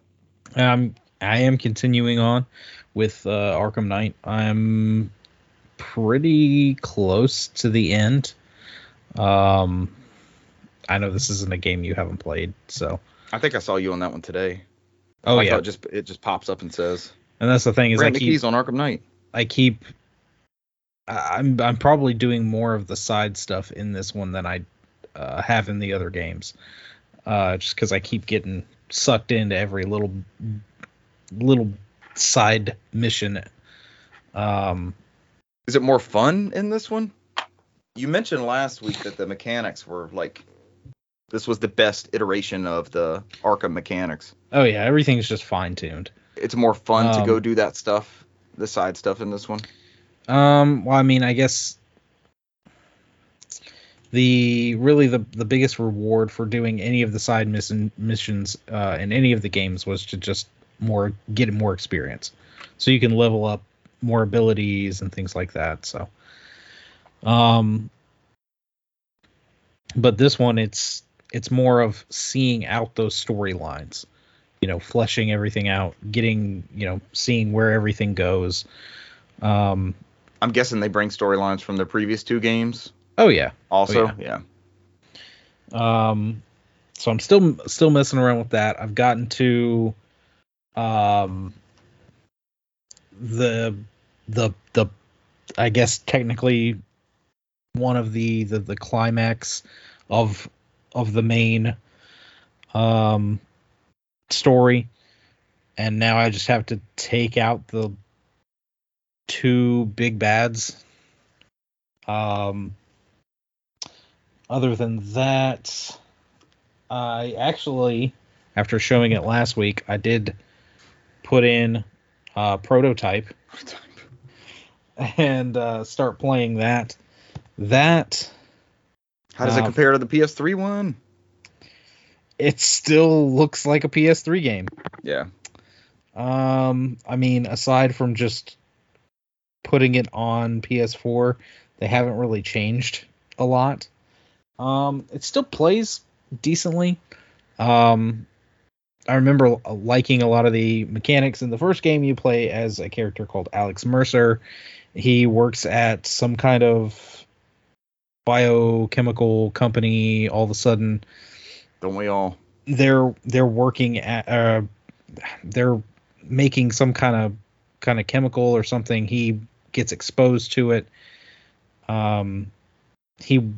I'm I am continuing on with uh, Arkham Knight. I'm pretty close to the end. Um, I know this isn't a game you haven't played, so I think I saw you on that one today. oh I yeah, it just it just pops up and says and that's the thing is I keep McKee's on Arkham Knight. I keep I'm I'm probably doing more of the side stuff in this one than I uh, have in the other games, uh, just because I keep getting sucked into every little little side mission. Um, Is it more fun in this one? You mentioned last week that the mechanics were like this was the best iteration of the Arkham mechanics. oh yeah, everything's just fine tuned. It's more fun to Um, go do that stuff, the side stuff in this one. Um, well, I mean, I guess the really the the biggest reward for doing any of the side mission, missions uh, in any of the games was to just more get more experience, so you can level up more abilities and things like that. So, um, but this one it's it's more of seeing out those storylines, you know, fleshing everything out, getting you know, seeing where everything goes. Um, I'm guessing they bring storylines from the previous two games oh yeah, also. yeah. yeah. Um, so I'm still still messing around with that. I've gotten to um the the the I guess technically one of the the, the climax of of the main um story and now I just have to take out the two big bads um other than that, I actually, after showing it last week, I did put in uh, prototype and uh, start playing that. That How does it Um, compare to the PS3 one? it still looks like a PS3 game. Yeah. Um, I mean, aside from just putting it on PS4, they haven't really changed a lot. Um, it still plays decently. Um, I remember liking a lot of the mechanics in the first game. You play as a character called Alex Mercer. He works at some kind of biochemical company. All of a sudden, Don't we all? they're they're working at uh, they're making some kind of kind of chemical or something he gets exposed to it um he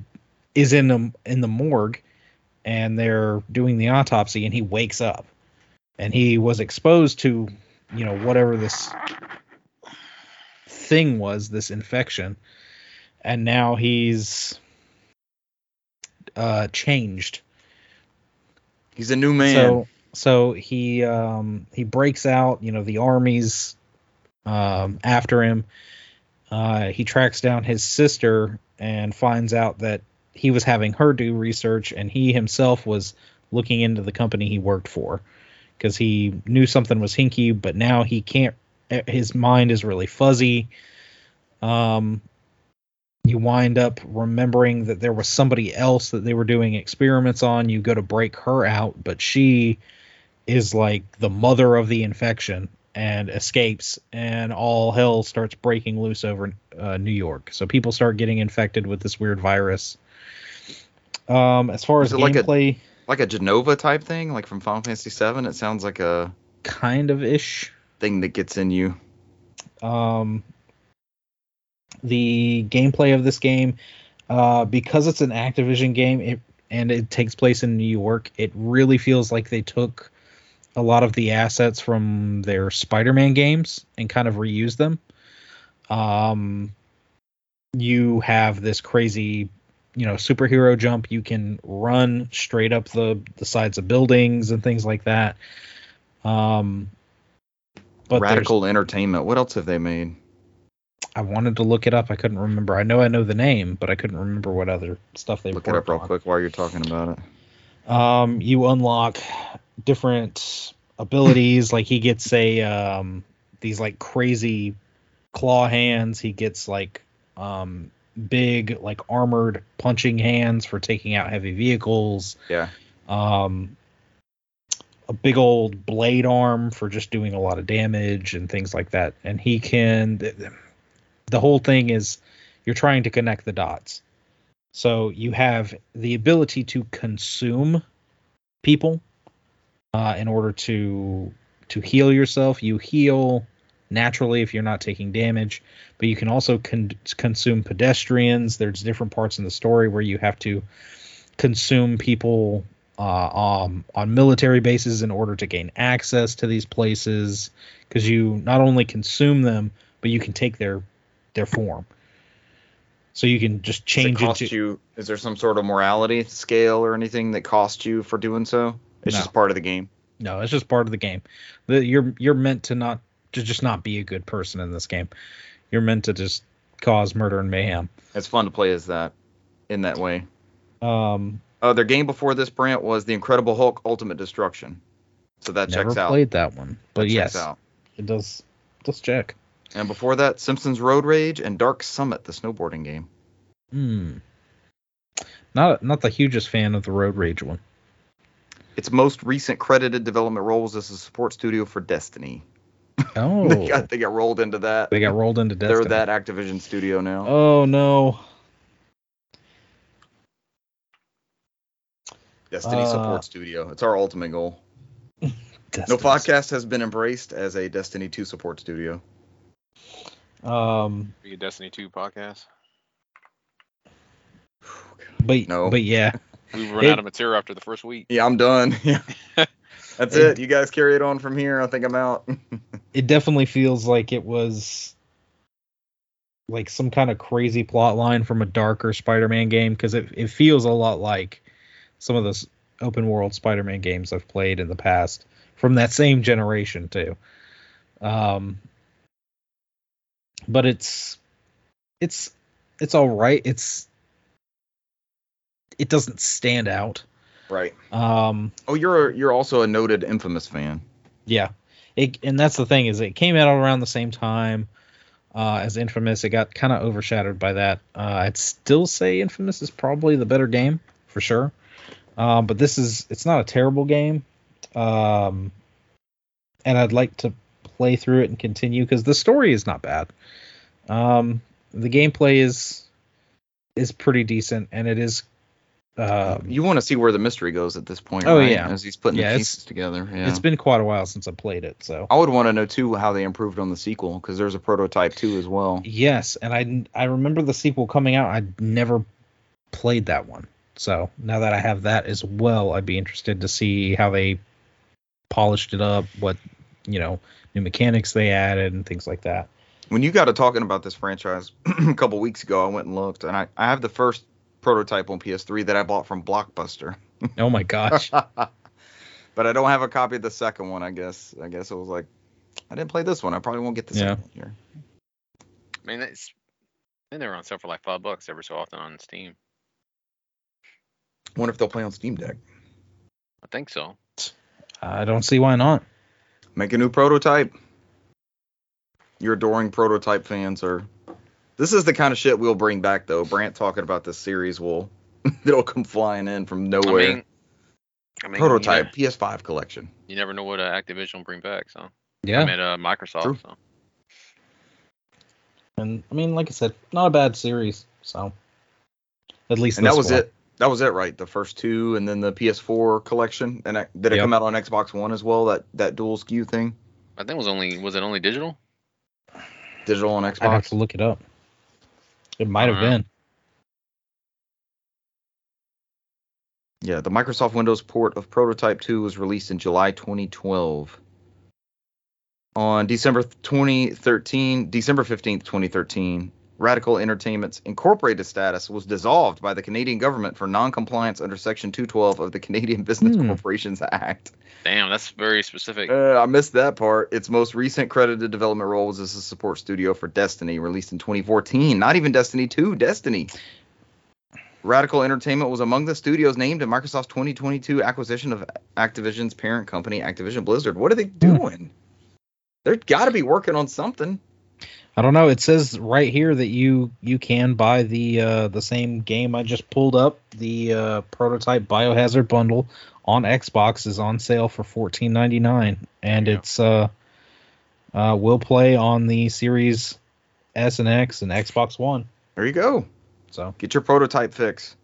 is in the in the morgue and they're doing the autopsy and he wakes up and he was exposed to you know whatever this thing was this infection and now he's uh changed He's a new man. so so he um he breaks out, you know, the army's um after him. Uh he tracks down his sister and finds out that he was having her do research and he himself was looking into the company he worked for because he knew something was hinky, but now he can't eh, his mind is really fuzzy. Um you wind up remembering that there was somebody else that they were doing experiments on. You go to break her out, but she is like the mother of the infection and escapes, and all hell starts breaking loose over uh, New York. So people start getting infected with this weird virus. Um, as far Is as it like a- gameplay, like a Jenova type thing, like from Final Fantasy VII. It sounds like a kind of ish. thing that gets in you. um, the gameplay of this game uh, because it's an Activision game it and it takes place in New York. It really feels like they took a lot of the assets from their Spider-Man games and kind of reused them. Um, you have this crazy, you know, superhero jump. You can run straight up the the sides of buildings and things like that. Um, but Radical Entertainment. What else have they made? I wanted to look it up. I couldn't remember. I know I know the name, but I couldn't remember what other stuff they Look it up real on. quick while you're talking about it. Um, you unlock different abilities. like he gets a um these like crazy claw hands. He gets like um big like armored punching hands for taking out heavy vehicles. Yeah. Um a big old blade arm for just doing a lot of damage and things like that. And he can the, the whole thing is you're trying to connect the dots. So you have the ability to consume people uh, in order to to heal yourself. You heal naturally if you're not taking damage, but you can also con- consume pedestrians. There's different parts in the story where you have to consume people uh, um, on military bases in order to gain access to these places because you not only consume them, but you can take their their form. So you can just it change cost into you? Is there some sort of morality scale or anything that costs you for doing so? It's No. just part of the game. No, it's just part of the game. The, you're you're meant to not to just not be a good person in this game. You're meant to just cause murder and mayhem. It's fun to play as that in that way. Um, Uh, their game before this, Brant, was The Incredible Hulk: Ultimate Destruction. So that never checks out. played that one, but That yes, it does does check. And before that, Simpsons Road Rage and Dark Summit, the snowboarding game. Hmm. Not not the hugest fan of the Road Rage one. Its most recent credited development role was as a support studio for Destiny. Oh, they, got, they got rolled into that. they got rolled into Destiny. They're that Activision studio now. Oh no. Destiny uh, support studio. It's our ultimate goal. No podcast has been embraced as a Destiny 2 support studio. Um, Be a Destiny 2 podcast. but No. but yeah, We run It- out of material after the first week. Yeah, I'm done. Yeah. That's It- it. You guys carry it on from here. I think I'm out. it definitely feels like it was like some kind of crazy plot line from a darker Spider-Man game because it it feels a lot like some of those open world Spider-Man games I've played in the past from that same generation too. Um, but it's it's it's all right. It's it doesn't stand out. Right. Um, Oh, you're you're also a noted Infamous fan. Yeah, it, and that's the thing is it came out around the same time uh, as Infamous. It got kind of overshadowed by that. Uh, I'd still say Infamous is probably the better game for sure. Um, but this is it's not a terrible game, um, and I'd like to play through it and continue because the story is not bad. Um, the gameplay is is pretty decent, and it is. Um, you want to see where the mystery goes at this point, Oh, right? yeah. As he's putting Yeah, the pieces together. Yeah. It's been quite a while since I played it, so I would want to know too how they improved on the sequel because there's a prototype too as well. Yes, and I I remember the sequel coming out. I'd never played that one. So now that I have that as well, I'd be interested to see how they polished it up, what you know, new mechanics they added and things like that. When you got to talking about this franchise a couple weeks ago, I went and looked, and I, I have the first prototype on PS3 that I bought from Blockbuster. Oh my gosh. but I don't have a copy of the second one. I guess. I guess it was like, I didn't play this one. I probably won't get the Yeah. second one here. I mean, it's, I think they're on sale for like five bucks every so often on Steam. Wonder if they'll play on Steam Deck. I think so. I don't see why not. Make a new prototype. Your adoring prototype fans are. This is the kind of shit we'll bring back though. Brant talking about this series will it'll come flying in from I nowhere. mean, I mean, prototype PS5 collection. You never, know what uh, Activision will bring back. So Yeah. I mean, uh, Microsoft. True. So And I mean, like I said, not a bad series. So at least And that was one. it. That was it, right? The first two, and then the PS4 collection. And that- did it Yep. come out on Xbox One as well? That that dual SKU thing, I think it was only was it only digital? digital on Xbox. I'd have Xbox. to look it up. It might have been. Yeah, the Microsoft Windows port of Prototype 2 was released in July 2012. On December 2013, December 15th, 2013, Radical Entertainment's incorporated status was dissolved by the Canadian government for non-compliance under Section 212 of the Canadian Business Hmm. Corporations Act. Damn, that's very specific. Uh, I missed that part. Its most recent credited development role was as a support studio for Destiny, released in 2014. Not even Destiny 2, Destiny. Radical Entertainment was among the studios named in Microsoft's 2022 acquisition of Activision's parent company, Activision Blizzard. What are they doing? They've got to be working on something. I don't know. It says right here that you you can buy the uh, the same game I just pulled up. The uh, prototype Biohazard bundle on Xbox is on sale for fourteen ninety nine, and Yeah. it's uh, uh will play on the Series S and X and Xbox One. There you go. So Get your prototype fix.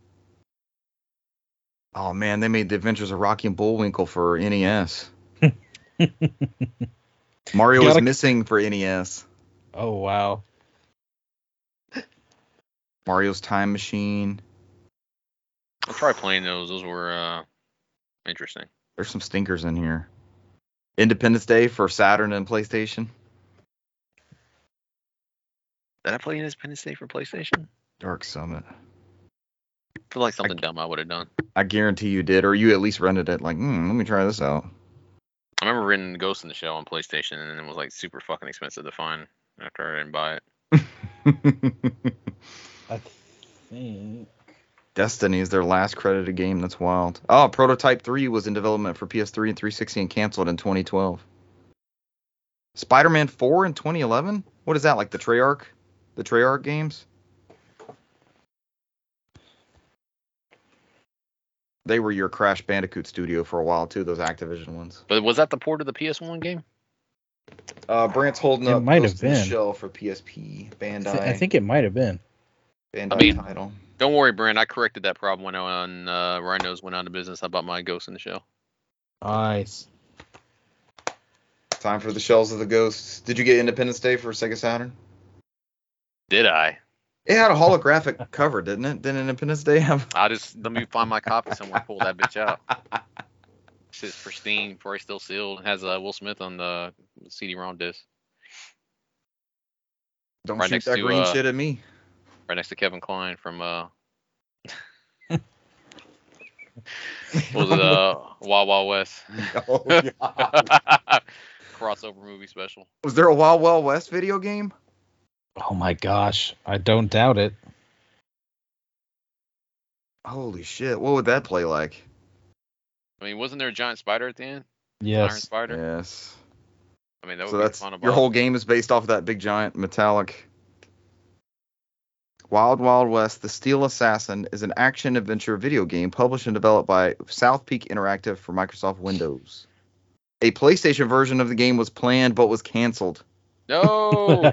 Oh man, they made the Adventures of Rocky and Bullwinkle for NES. Mario gotta- missing for NES. Oh wow, Mario's Time Machine. I'll try playing those. Those were uh, interesting. There's some stinkers in here. Independence Day for Saturn and PlayStation. Did I play Independence Day for PlayStation? Dark Summit. I feel like something dumb I would have done. I guarantee you did, or you at least rented it. Like, hmm, let me try this out. I remember renting Ghost in the Shell on PlayStation, and it was like super fucking expensive to find after I didn't buy it. I think Destiny is their last credited game. That's wild. Oh, Prototype 3 was in development for PS3 and 360 and canceled in 2012. Spider-Man 4 in 2011. What is that like? The Treyarch, the Treyarch games. They were your Crash Bandicoot studio for a while too. Those Activision ones. But was that the port of the PS1 game? Uh, Brant's holding It up might Ghost have in the been. Shell for PSP. I, Bandai. I think it might have been. Bandai I mean- title. Don't worry, Brant. I corrected that problem when on uh, Rhinos went out of business. I bought my Ghost in the Shell. Nice. Time for the shells of the ghosts. Did you get Independence Day for Sega Saturn? Did I? It had a holographic cover, didn't it? Didn't Independence Day have? I just let me find my copy somewhere. Pull that bitch out. Shit's pristine, probably still sealed. Has uh, Will Smith on the CD-ROM disc, Don't Right shoot next that to, green uh, shit at me. right next to Kevin Kline from uh, was it uh, Wild Wild West Oh, God. crossover movie special. Was there a Wild Wild West video game? Oh my gosh, I don't doubt it. Holy shit! What would that play like? I mean, wasn't there a giant spider at the end? Iron Yes. Spider. Yes. I mean, that would So be that's fun to your whole game is based off of that big giant metallic. Wild Wild West: The Steel Assassin is an action adventure video game published and developed by SouthPeak Interactive for Microsoft Windows. A PlayStation version of the game was planned but was canceled. No,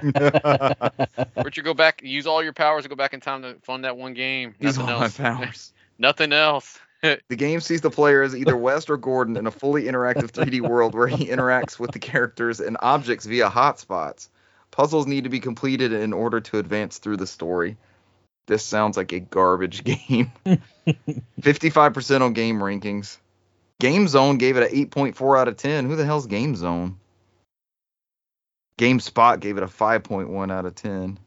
Richard, go back. Use all your powers to go back in time to fund that one game. These Nothing are my powers. Nothing else. The game sees the player as either West or Gordon in a fully interactive 3D world where he interacts with the characters and objects via hotspots. Puzzles need to be completed in order to advance through the story. This sounds like a garbage game. 55% on GameRankings. Game Zone gave it an 8.4 out of 10. Who the hell's GameZone? GameSpot gave it a 5.1 out of 10.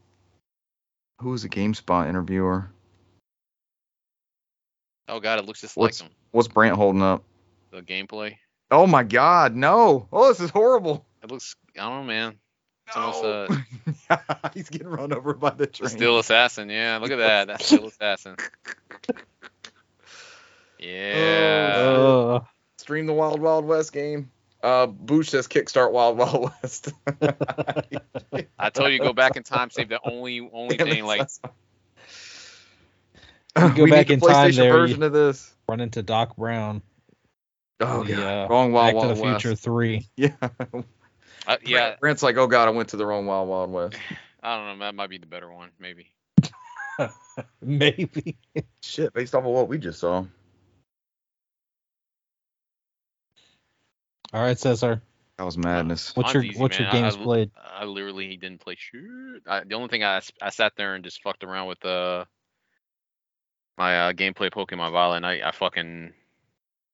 Who's a GameSpot interviewer? Oh god, it looks just What's- like them. What's Brant holding up? The gameplay. Oh my god, no. Oh, this is horrible. It looks. I don't know, man. It's almost No. He's getting run over by the The train. Steel Assassin. Yeah, look at that. That's Steel Assassin. Yeah. Uh, Stream the Wild Wild West game. Uh, Booch says kickstart Wild Wild West. I told you go back in time, save the only only Damn thing like that's- go we back need in the time there, version of this. run into Doc Brown. Oh the, god, uh, wrong Wild Back to the West. Future Three. Yeah, uh, yeah. Brant's like, oh god, I went to the wrong Wild Wild West. I don't know. That might be the better one, maybe. Maybe. Shit, based off of what we just saw. All right, Cesar. That was madness. What's your easy, what's your man. I- games I- played? I literally didn't play shoot. I, the only thing I, I sat there and just fucked around with uh my uh, gameplay Pokemon Violet, and I, I fucking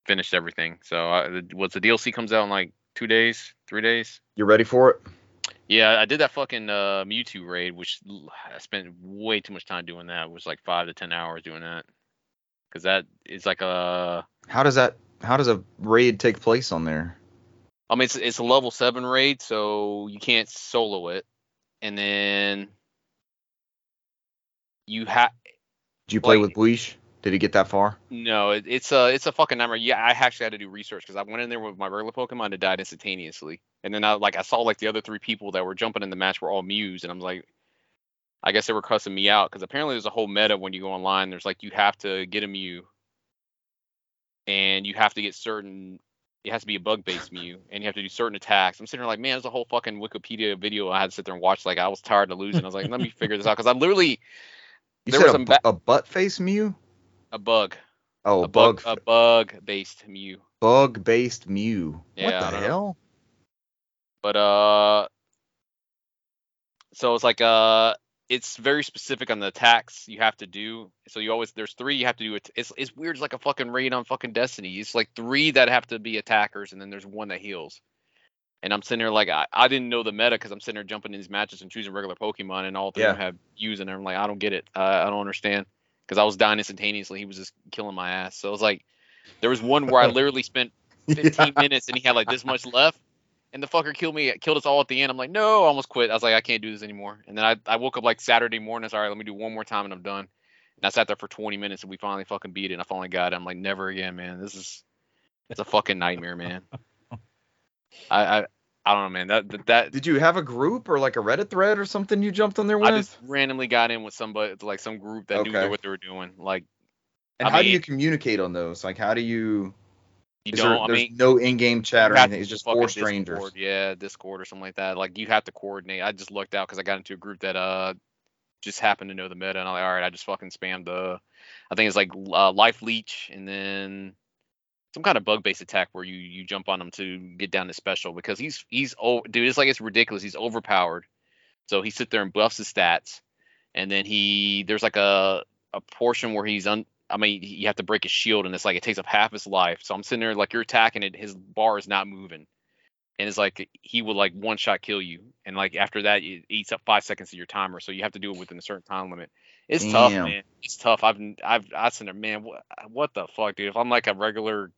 finished everything. So I, what's the DLC comes out in like two days, three days. You ready for it? Yeah, I did that fucking uh, Mewtwo raid, which I spent way too much time doing that. It was like five to ten hours doing that, because that is like a. How does that? How does a raid take place on there? I mean, it's it's a level seven raid, so you can't solo it, and then you have Did you play Like- with Bleach? Did he get that far? no, it, it's a it's a fucking nightmare. Yeah, I actually had to do research because I went in there with my regular Pokemon and died instantaneously, and then I like I saw like the other three people that were jumping in the match were all Mews, and I'm like, I guess they were cussing me out because apparently there's a whole meta when you go online. There's like you have to get a Mew, and you have to get certain. It has to be a bug based Mew, and you have to do certain attacks. I'm sitting there like, man, there's a whole fucking Wikipedia video I had to sit there and watch. Like I was tired of losing. I was like, let me figure this out because I literally You There said was a, ba- a butt face Mew? a bug, Oh, a bug bug, a bug based Mew. bug based Mew. Yeah, what the hell? but uh so it's like uh it's very specific on the attacks you have to do so you always there's three you have to do it it's, it's weird it's like a fucking raid on fucking destiny it's like three that have to be attackers and then there's one that heals and i'm sitting there like i, I didn't know the meta because i'm sitting there jumping in these matches and choosing regular pokemon and all three of them have use and i'm like i don't get it uh, i don't understand because i was dying instantaneously he was just killing my ass so it was like there was one where i literally spent 15 minutes and he had like this much left. And the fucker killed me, killed us all at the end. I'm like, no, I almost quit. I was like, I can't do this anymore. And then I, I woke up like Saturday morning. I was all right, let me do one more time and I'm done. And I sat there for 20 minutes and we finally fucking beat it. And I finally got it. I'm like, never again, man. This is, it's a fucking nightmare, man. I, I, I don't know, man. That, that, that Did you have a group or like a Reddit thread or something you jumped on there with? I just randomly got in with somebody, like some group that knew what they were doing. Like, and I how do you communicate on those? Like, how do you? you don't, there, I there's mean, no in-game chat or anything. It's just four strangers. Discord, yeah, Discord or something like that. Like you have to coordinate. I just lucked out because I got into a group that uh just happened to know the meta, and I'm like, all right, I just fucking spammed the, I think it's like uh, life leech, and then some kind of bug based attack where you you jump on him to get down to special because he's he's oh dude, it's like it's ridiculous. He's overpowered, so he sit there and buffs his stats, and then he there's like a a portion where he's un. I mean, you have to break his shield, and it's like it takes up half his life. So I'm sitting there like you're attacking it, his bar is not moving, and it's like he would like one shot kill you, and like after that it eats up five seconds of your timer. So you have to do it within a certain time limit. It's tough, man. It's tough. I've I've I sit there, man. What what the fuck, dude? If I'm like a regular,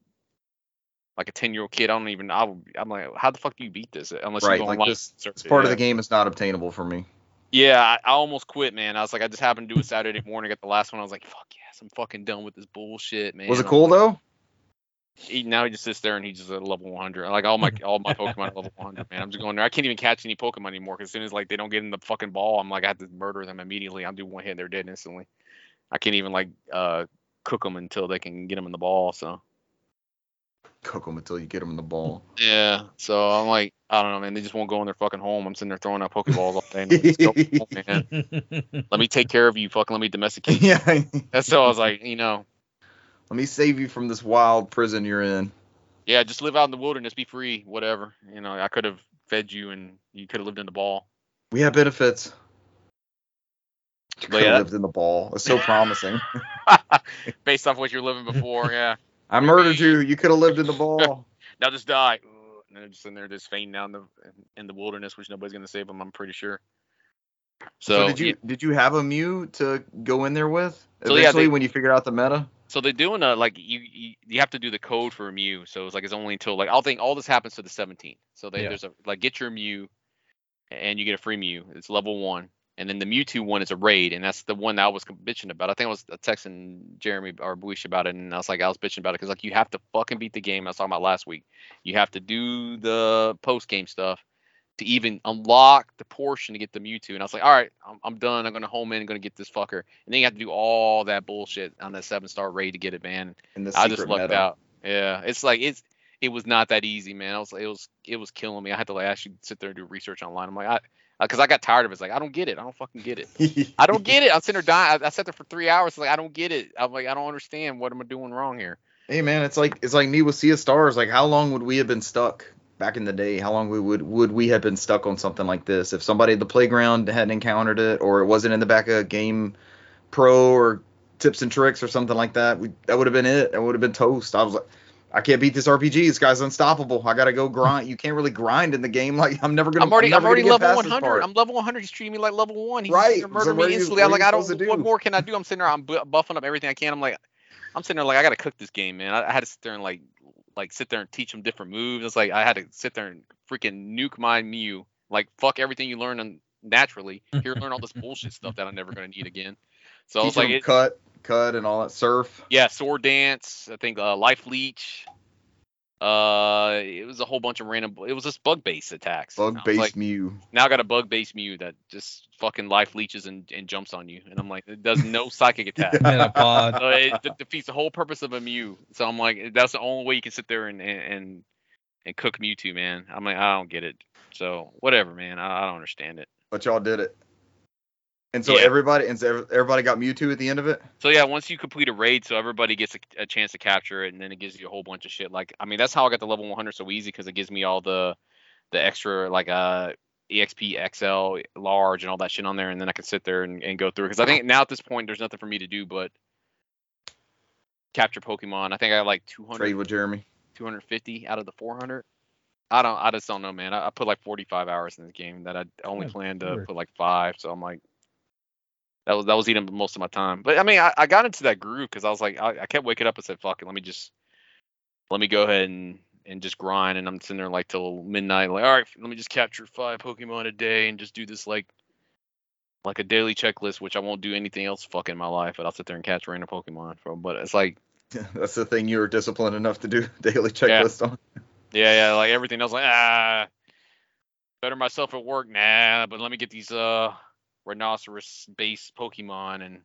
like a ten year old kid, I don't even. I would, I'm like, how the fuck do you beat this? Unless Right, you go like online this- This part of the game is not obtainable for me. Yeah, I, I almost quit, man. I was like, I just happened to do it Saturday morning. Got the last one. I was like, fuck yes, I'm fucking done with this bullshit, man. Was it cool though? he, now he just sits there and he's just at level 100. Like all my all my Pokemon at level 100, man. I'm just going there. I can't even catch any Pokemon anymore because as soon as like they don't get in the fucking ball, I'm like I have to murder them immediately. I'll do one hit, and they're dead instantly. I can't even like uh cook them until they can get them in the ball. So Cook them until you get them in the ball. yeah, so I'm like I don't know, man. They just won't go in their fucking home. I'm sitting there throwing out Pokeballs all day. and home, man. Let me take care of you. Fucking let me domesticate. you. yeah. That's so I was like, you know, Let me save you from this wild prison you're in. yeah, just live out in the wilderness, be free, whatever. You know, I could have fed you and you could have lived in the ball. We have benefits. You could have yeah. lived in the ball. It's so promising. Based off what you're living before, yeah. I murdered you. You could have lived in the ball. Now just die. And they're just in there, just fainting down the in the wilderness, which nobody's gonna save them. I'm pretty sure. So, So, did you did you have a Mew to go in there with? So, yeah, they- when you figured out the meta. so they're doing a like you, you you have to do the code for a Mew. So it's like it's only until like I'll think all this happens to the 17th. So they, Yeah. there's a like get your Mew, and you get a free Mew. It's level one, and then the Mewtwo one is a raid, and that's the one that I was bitching about. I think I was uh, texting Jeremy or Buish about it, and I was like I was bitching about it because like you have to fucking beat the game. I was talking about last week. You have to do the post game stuff to even unlock the portion to get the Mewtwo. And I was like, all right, I'm, I'm done. I'm gonna home in and gonna get this fucker. And then you have to do all that bullshit on that seven star raid to get it, man. In the I just lucked meta. out. Yeah, it's like it's it was not that easy, man. I was it was it was killing me. I had to like actually sit there and do research online. I'm like, I Uh, because I got tired of it. It's like I don't get it. I don't fucking get it. I don't get it. I'm sitting there dying. I, I sat there for three hours. Like I don't get it. I'm like I don't understand. What am I doing wrong here? Hey man, it's like it's like me with Sea of Stars. Like, how long would we have been stuck back in the day? How long we would would we have been stuck on something like this if somebody at the playground hadn't encountered it, or it wasn't in the back of a Game Pro or tips and tricks or something like that. We, that would have been it. That would have been toast. I was like, I can't beat this RPG. This guy's unstoppable. I gotta go grind. You can't really grind in the game. Like I'm never gonna. I'm already, I'm, I'm, already level 100. I'm level 100. He's treating me like level one. He's Right, gonna so murder what me instantly. I'm like, I don't. to What more can I do? I'm sitting there. I'm bu- buffing up everything I can. I'm like, I'm sitting there like I gotta cook this game, man. I, I had to sit there and like, like sit there and teach him different moves. It's like I had to sit there and freaking nuke my Mew. Like fuck everything you learn on, naturally. Here, learn all this bullshit stuff that I'm never gonna need again. So Teach was like, it, cut, cut, and all that surf. yeah, sword dance. I think uh, life leech. Uh, it was a whole bunch of random. It was just bug based attacks. Bug based like, Mew. now I got a bug based Mew that just fucking life leeches and, and jumps on you, and I'm like, it does no psychic attack. Metapod. So it de- defeats the whole purpose of a Mew. So I'm like, that's the only way you can sit there and and and, and cook Mewtwo, man. I'm like, I don't get it. So whatever, man. I, I don't understand it. But y'all did it. And so Yeah. everybody, and so ev- everybody got Mewtwo at the end of it. So yeah, once you complete a raid, so everybody gets a, a chance to capture it, and then it gives you a whole bunch of shit. Like, I mean, that's how I got the level 100 so easy because it gives me all the the extra like uh exp xl large and all that shit on there and then i can sit there and, and go through because i think now at this point there's nothing for me to do but capture pokemon i think i have like 200 Trade with Jeremy. 250 out of the 400 i don't i just don't know man i, I put like 45 hours in this game that i only Yeah, planned to sure. put like five so i'm like that was that was eating most of my time but i mean i, I got into that groove because i was like I, I kept waking up and said fuck it let me just let me go ahead and and just grind and i'm sitting there like till midnight like all right let me just capture five pokemon a day and just do this like like a daily checklist which i won't do anything else fucking in my life but i'll sit there and catch random pokemon from but it's like That's the thing you were disciplined enough to do daily checklist on. Yeah, yeah, like everything else, like ah, better myself at work, nah. But let me get these uh rhinoceros based Pokemon and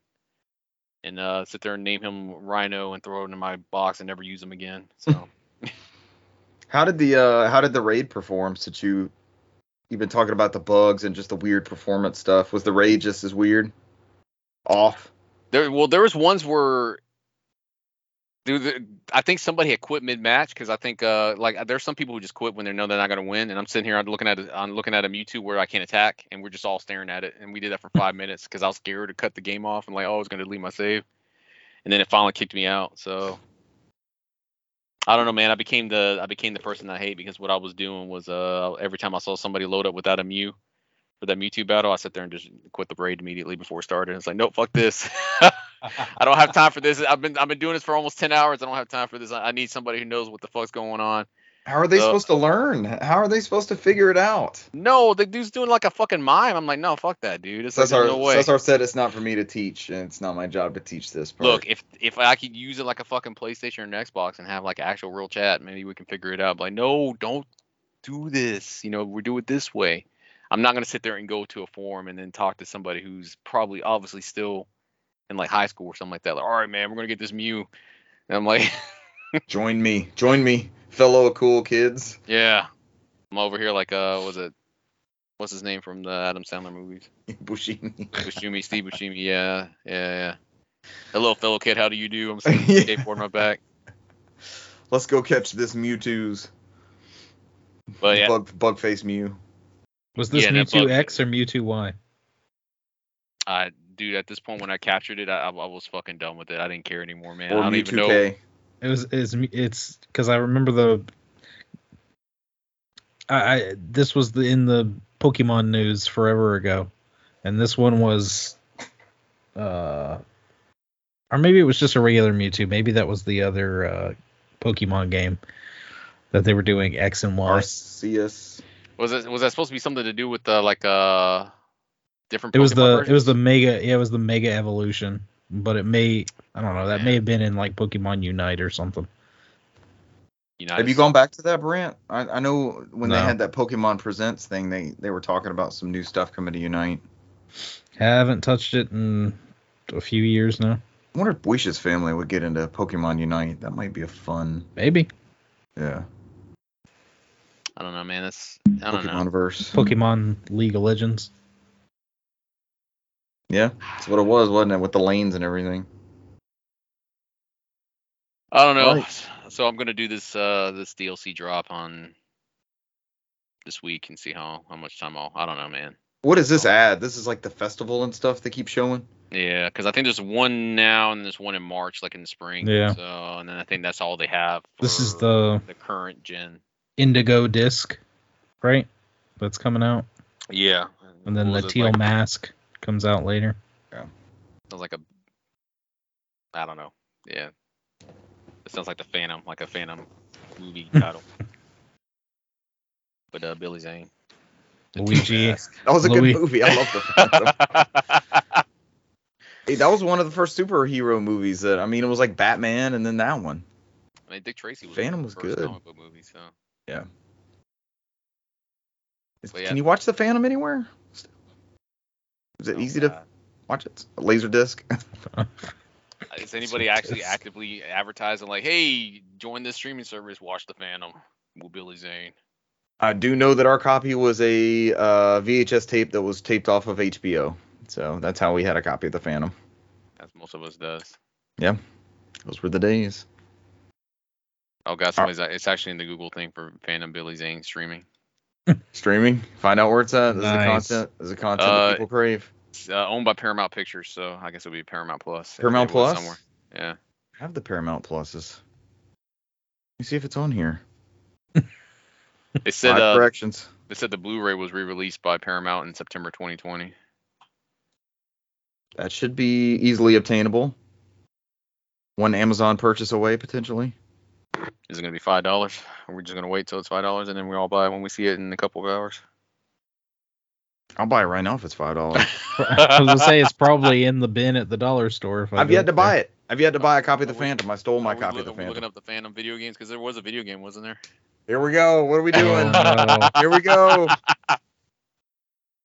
and uh sit there and name him Rhino and throw it in my box and never use him again. So How did the uh how did the raid perform since you you've been talking about the bugs and just the weird performance stuff? Was the raid just as weird? Off? there, well, there was ones where. Dude, I think somebody had quit mid match because I think uh like there's some people who just quit when they know they're not gonna win, and I'm sitting here I'm looking at it, I'm looking at a Mewtwo where I can't attack, and we're just all staring at it, and we did that for five minutes because I was scared to cut the game off and like oh I was gonna delete my save, and then it finally kicked me out. So I don't know, man. I became the I became the person I hate because what I was doing was uh every time I saw somebody load up without a Mew for that Mewtwo battle, I sit there and just quit the raid immediately before it started. It's like nope, fuck this. I don't have time for this. I've been I've been doing this for almost ten hours. I don't have time for this. I, I need somebody who knows what the fuck's going on. How are they So- supposed to learn? How are they supposed to figure it out? No, the dude's doing like a fucking mime. I'm like, no, fuck that, dude. It's like Cesar, there's no way. Cesar said it's not for me to teach, and it's not my job to teach this part. Look, if if I could use it like a fucking PlayStation or an Xbox and have like actual real chat, maybe we can figure it out. But like, no, don't do this. You know, we do it this way. I'm not gonna sit there and go to a forum and then talk to somebody who's probably obviously still in like high school or something like that. Like, all right, man, we're gonna get this Mew. And I'm like, join me, join me, fellow cool kids. yeah, I'm over here like uh, was it? What's his name from the Adam Sandler movies? Bushimi. Buscemi, Steve Buscemi. Yeah, yeah, yeah. Hello, fellow kid. How do you do? I'm sitting on the skateboard on my back. Let's go catch this Mewtwo's. But yeah, Bug, bug face Mew. Was this Yeah, that Mewtwo X or Mewtwo Y? I dude, at this point when I captured it, I, I was fucking done with it. I didn't care anymore, man. Or I don't even know. Mewtwo K. It was it's it's because I remember the I, I this was the in the Pokemon news forever ago, and this one was uh or maybe it was just a regular Mewtwo. Maybe that was the other uh Pokemon game that they were doing X and Y. Arceus. Was it was that supposed to be something to do with the like uh different? It was Pokemon the it was the mega yeah it was the mega evolution, but it may I don't know that may have been in like Pokemon Unite or something. United Have you gone back to that, Brant? I, I know when they had that Pokemon Presents thing, they they were talking about some new stuff coming to Unite. Haven't touched it in a few years now. I wonder if Wishes family would get into Pokemon Unite. That might be a fun, Maybe yeah, I don't know, man. That's I don't know. Pokemon verse. Pokemon League of Legends. Yeah, that's what it was, wasn't it? With the lanes and everything. I don't know. Right. So I'm gonna do this uh this DLC drop on this week and see how how much time I'll. I don't know, man. What is this ad? This is like the festival and stuff they keep showing. Yeah, because I think there's one now and there's one in March, like in the spring. Yeah. So and then I think that's all they have. This is the the current gen. Indigo disc, right? That's coming out, Yeah. and then What the teal like, mask comes out later. Yeah. Sounds like a. I don't know. Yeah. It sounds like the Phantom, like a Phantom movie title. But uh, Billy Zane. Luigi. That was a Louis- good movie. I love the Phantom. Hey, that was one of the first superhero movies that I mean it was like Batman and then that one. I mean, Dick Tracy was Phantom one was first good. comic book movies, so. Is- yeah. Can you watch the Phantom anywhere? Is it Oh, easy to watch it? A laser disc? Is anybody actually actively advertising like, "Hey, join this streaming service, watch the Phantom with Billy Zane"? I do know that our copy was a uh, VHS tape that was taped off of HBO. So that's how we had a copy of the Phantom. As most of us does. Yeah, those were the days. Oh God, somebody's. It's actually in the Google thing for Phantom Billy Zane streaming. Streaming. Find out where it's at. This is the content. This is the content Uh, that people crave. Uh, owned by Paramount Pictures, so I guess it'll be Paramount Plus. Paramount Plus? Somewhere. Yeah. I have the Paramount Pluses. Let me see if it's on here. They said Five uh, corrections. they said the Blu-ray was re-released by Paramount in September 2020. That should be easily obtainable. One Amazon purchase away potentially. Is it gonna be five dollars? Or we just gonna wait till it's five dollars and then we all buy it when we see it in a couple of hours? I'll buy it right now if it's five dollars. I was gonna say it's probably in the bin at the dollar store. If I I've yet to up buy it. I've yet to oh, buy a copy of the we- Phantom. I stole my Are we copy of the are we looking up the Phantom video games because there was a video game, wasn't there? Here we go. What are we doing? Oh. Here we go.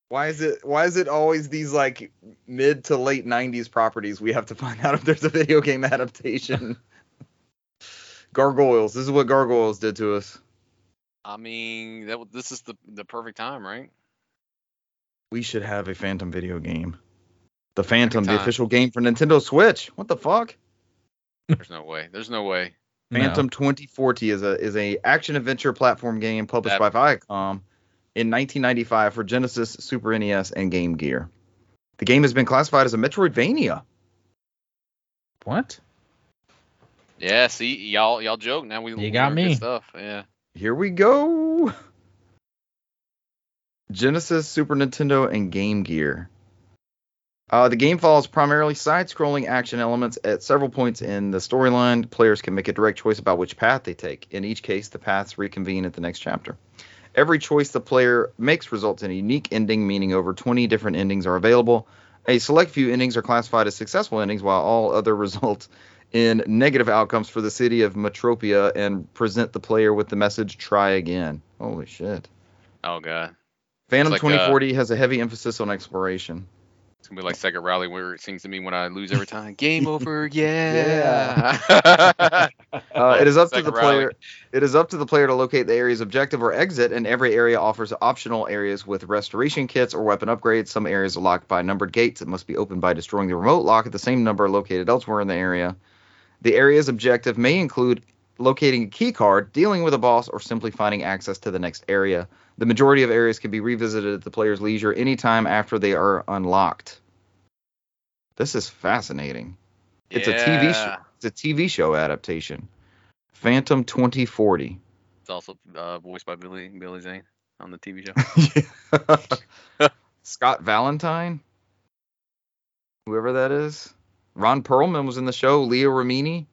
Why is it why is it always these like mid to late 90s properties we have to find out if there's a video game adaptation? Gargoyles. This is what Gargoyles did to us. I mean, that this is the the perfect time, right? We should have a Phantom video game. The Phantom, the official game for Nintendo Switch. What the fuck? There's no way. There's no way. No. Phantom 2040 is a is a action adventure platform game published That- by Viacom in 1995 for Genesis, Super NES, and Game Gear. The game has been classified as a Metroidvania. What? Yeah. See, y'all y'all joke. Now we You got me. Stuff. Yeah. Here we go. Genesis, Super Nintendo, and Game Gear. Uh, the game follows primarily side-scrolling action elements. At several points in the storyline, players can make a direct choice about which path they take. In each case, the paths reconvene at the next chapter. Every choice the player makes results in a unique ending, meaning over 20 different endings are available. A select few endings are classified as successful endings, while all other result in negative outcomes for the city of Metropia and present the player with the message "Try again." Holy shit! Oh God. Phantom like, uh, 2040 has a heavy emphasis on exploration. It's gonna be like Sega Rally where it sings to me when I lose every time. Game over. Yeah. Uh, it is up to Second the Rally. player. It is up to the player to locate the area's objective or exit, and every area offers optional areas with restoration kits or weapon upgrades. Some areas are locked by numbered gates that must be opened by destroying the remote lock at the same number located elsewhere in the area. The area's objective may include locating a key card, dealing with a boss, or simply finding access to the next area. The majority of areas can be revisited at the player's leisure anytime after they are unlocked. This is fascinating. It's a TV show. It's a TV show adaptation. Phantom 2040. It's also uh, voiced by Billy Billy Zane on the TV show. Scott Valentine, whoever that is. Ron Perlman was in the show. Leah Remini,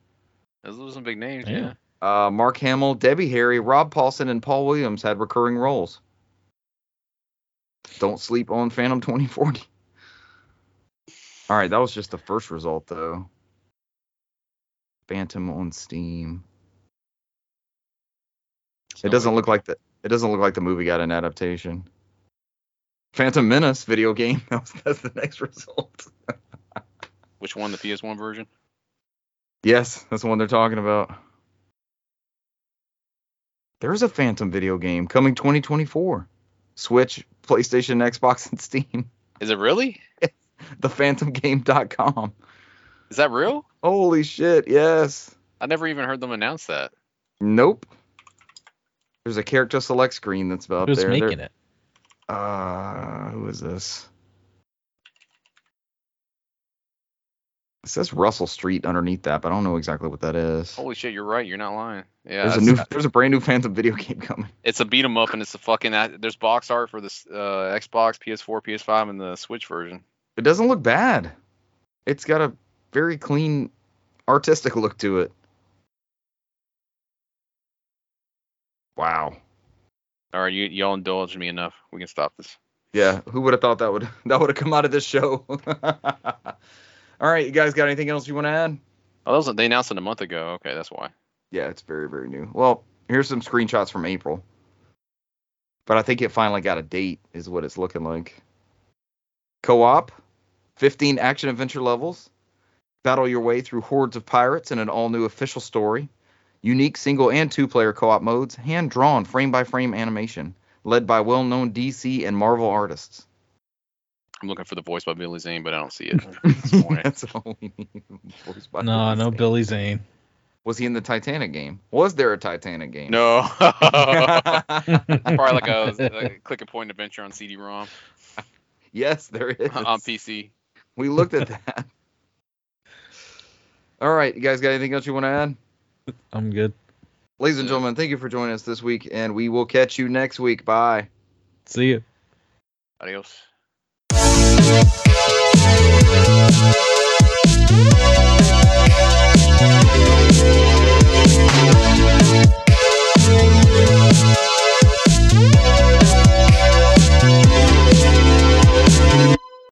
Those are some big names. Yeah. Yeah. uh, Mark Hamill, Debbie Harry, Rob Paulsen, and Paul Williams had recurring roles. Don't sleep on Phantom 2040. All right, that was just the first result, though. Phantom on Steam. It doesn't look like the it doesn't look like the movie got an adaptation. Phantom Menace video game. That was, that's the next result. Which one? The PS1 version? yes, that's the one they're talking about. There's a Phantom video game coming 2024. Switch, PlayStation, Xbox, and Steam. Is it really? ThePhantomGame.com. Is that real? Holy shit! Yes. I never even heard them announce that. Nope. There's a character select screen that's about Who's there. They're- making it? Uh, who is this? It says Russell Street underneath that, but I don't know exactly what that is. Holy shit, you're right. You're not lying. Yeah, there's a new, there's a brand new Phantom video game coming. It's a beat 'em up, and it's a fucking. There's box art for this uh, Xbox, PS4, PS5, and the Switch version. It doesn't look bad. It's got a very clean, artistic look to it. Wow. All right, you y'all indulged me enough. We can stop this. Yeah, who would have thought that would that would have come out of this show? All right, you guys got anything else you want to add? Oh, that was, they announced it a month ago. Okay, that's why. Yeah, it's very very new. Well, here's some screenshots from April. But I think it finally got a date is what it's looking like. Co-op, 15 action adventure levels. Battle your way through hordes of pirates in an all-new official story. Unique single and two-player co-op modes, hand-drawn frame-by-frame animation, led by well-known DC and Marvel artists. I'm looking for the voice by Billy Zane, but I don't see it. at this point. That's all we need. Voiced by No, Billy no Zane. Billy Zane. Was he in the Titanic game? Was there a Titanic game? no. Probably like a, like a click and point adventure on CD-ROM yes, there is. on PC. We looked at that. All right, you guys got anything else you want to add? I'm good. Ladies and gentlemen, thank you for joining us this week, and we will catch you next week. Bye. See you. Adios.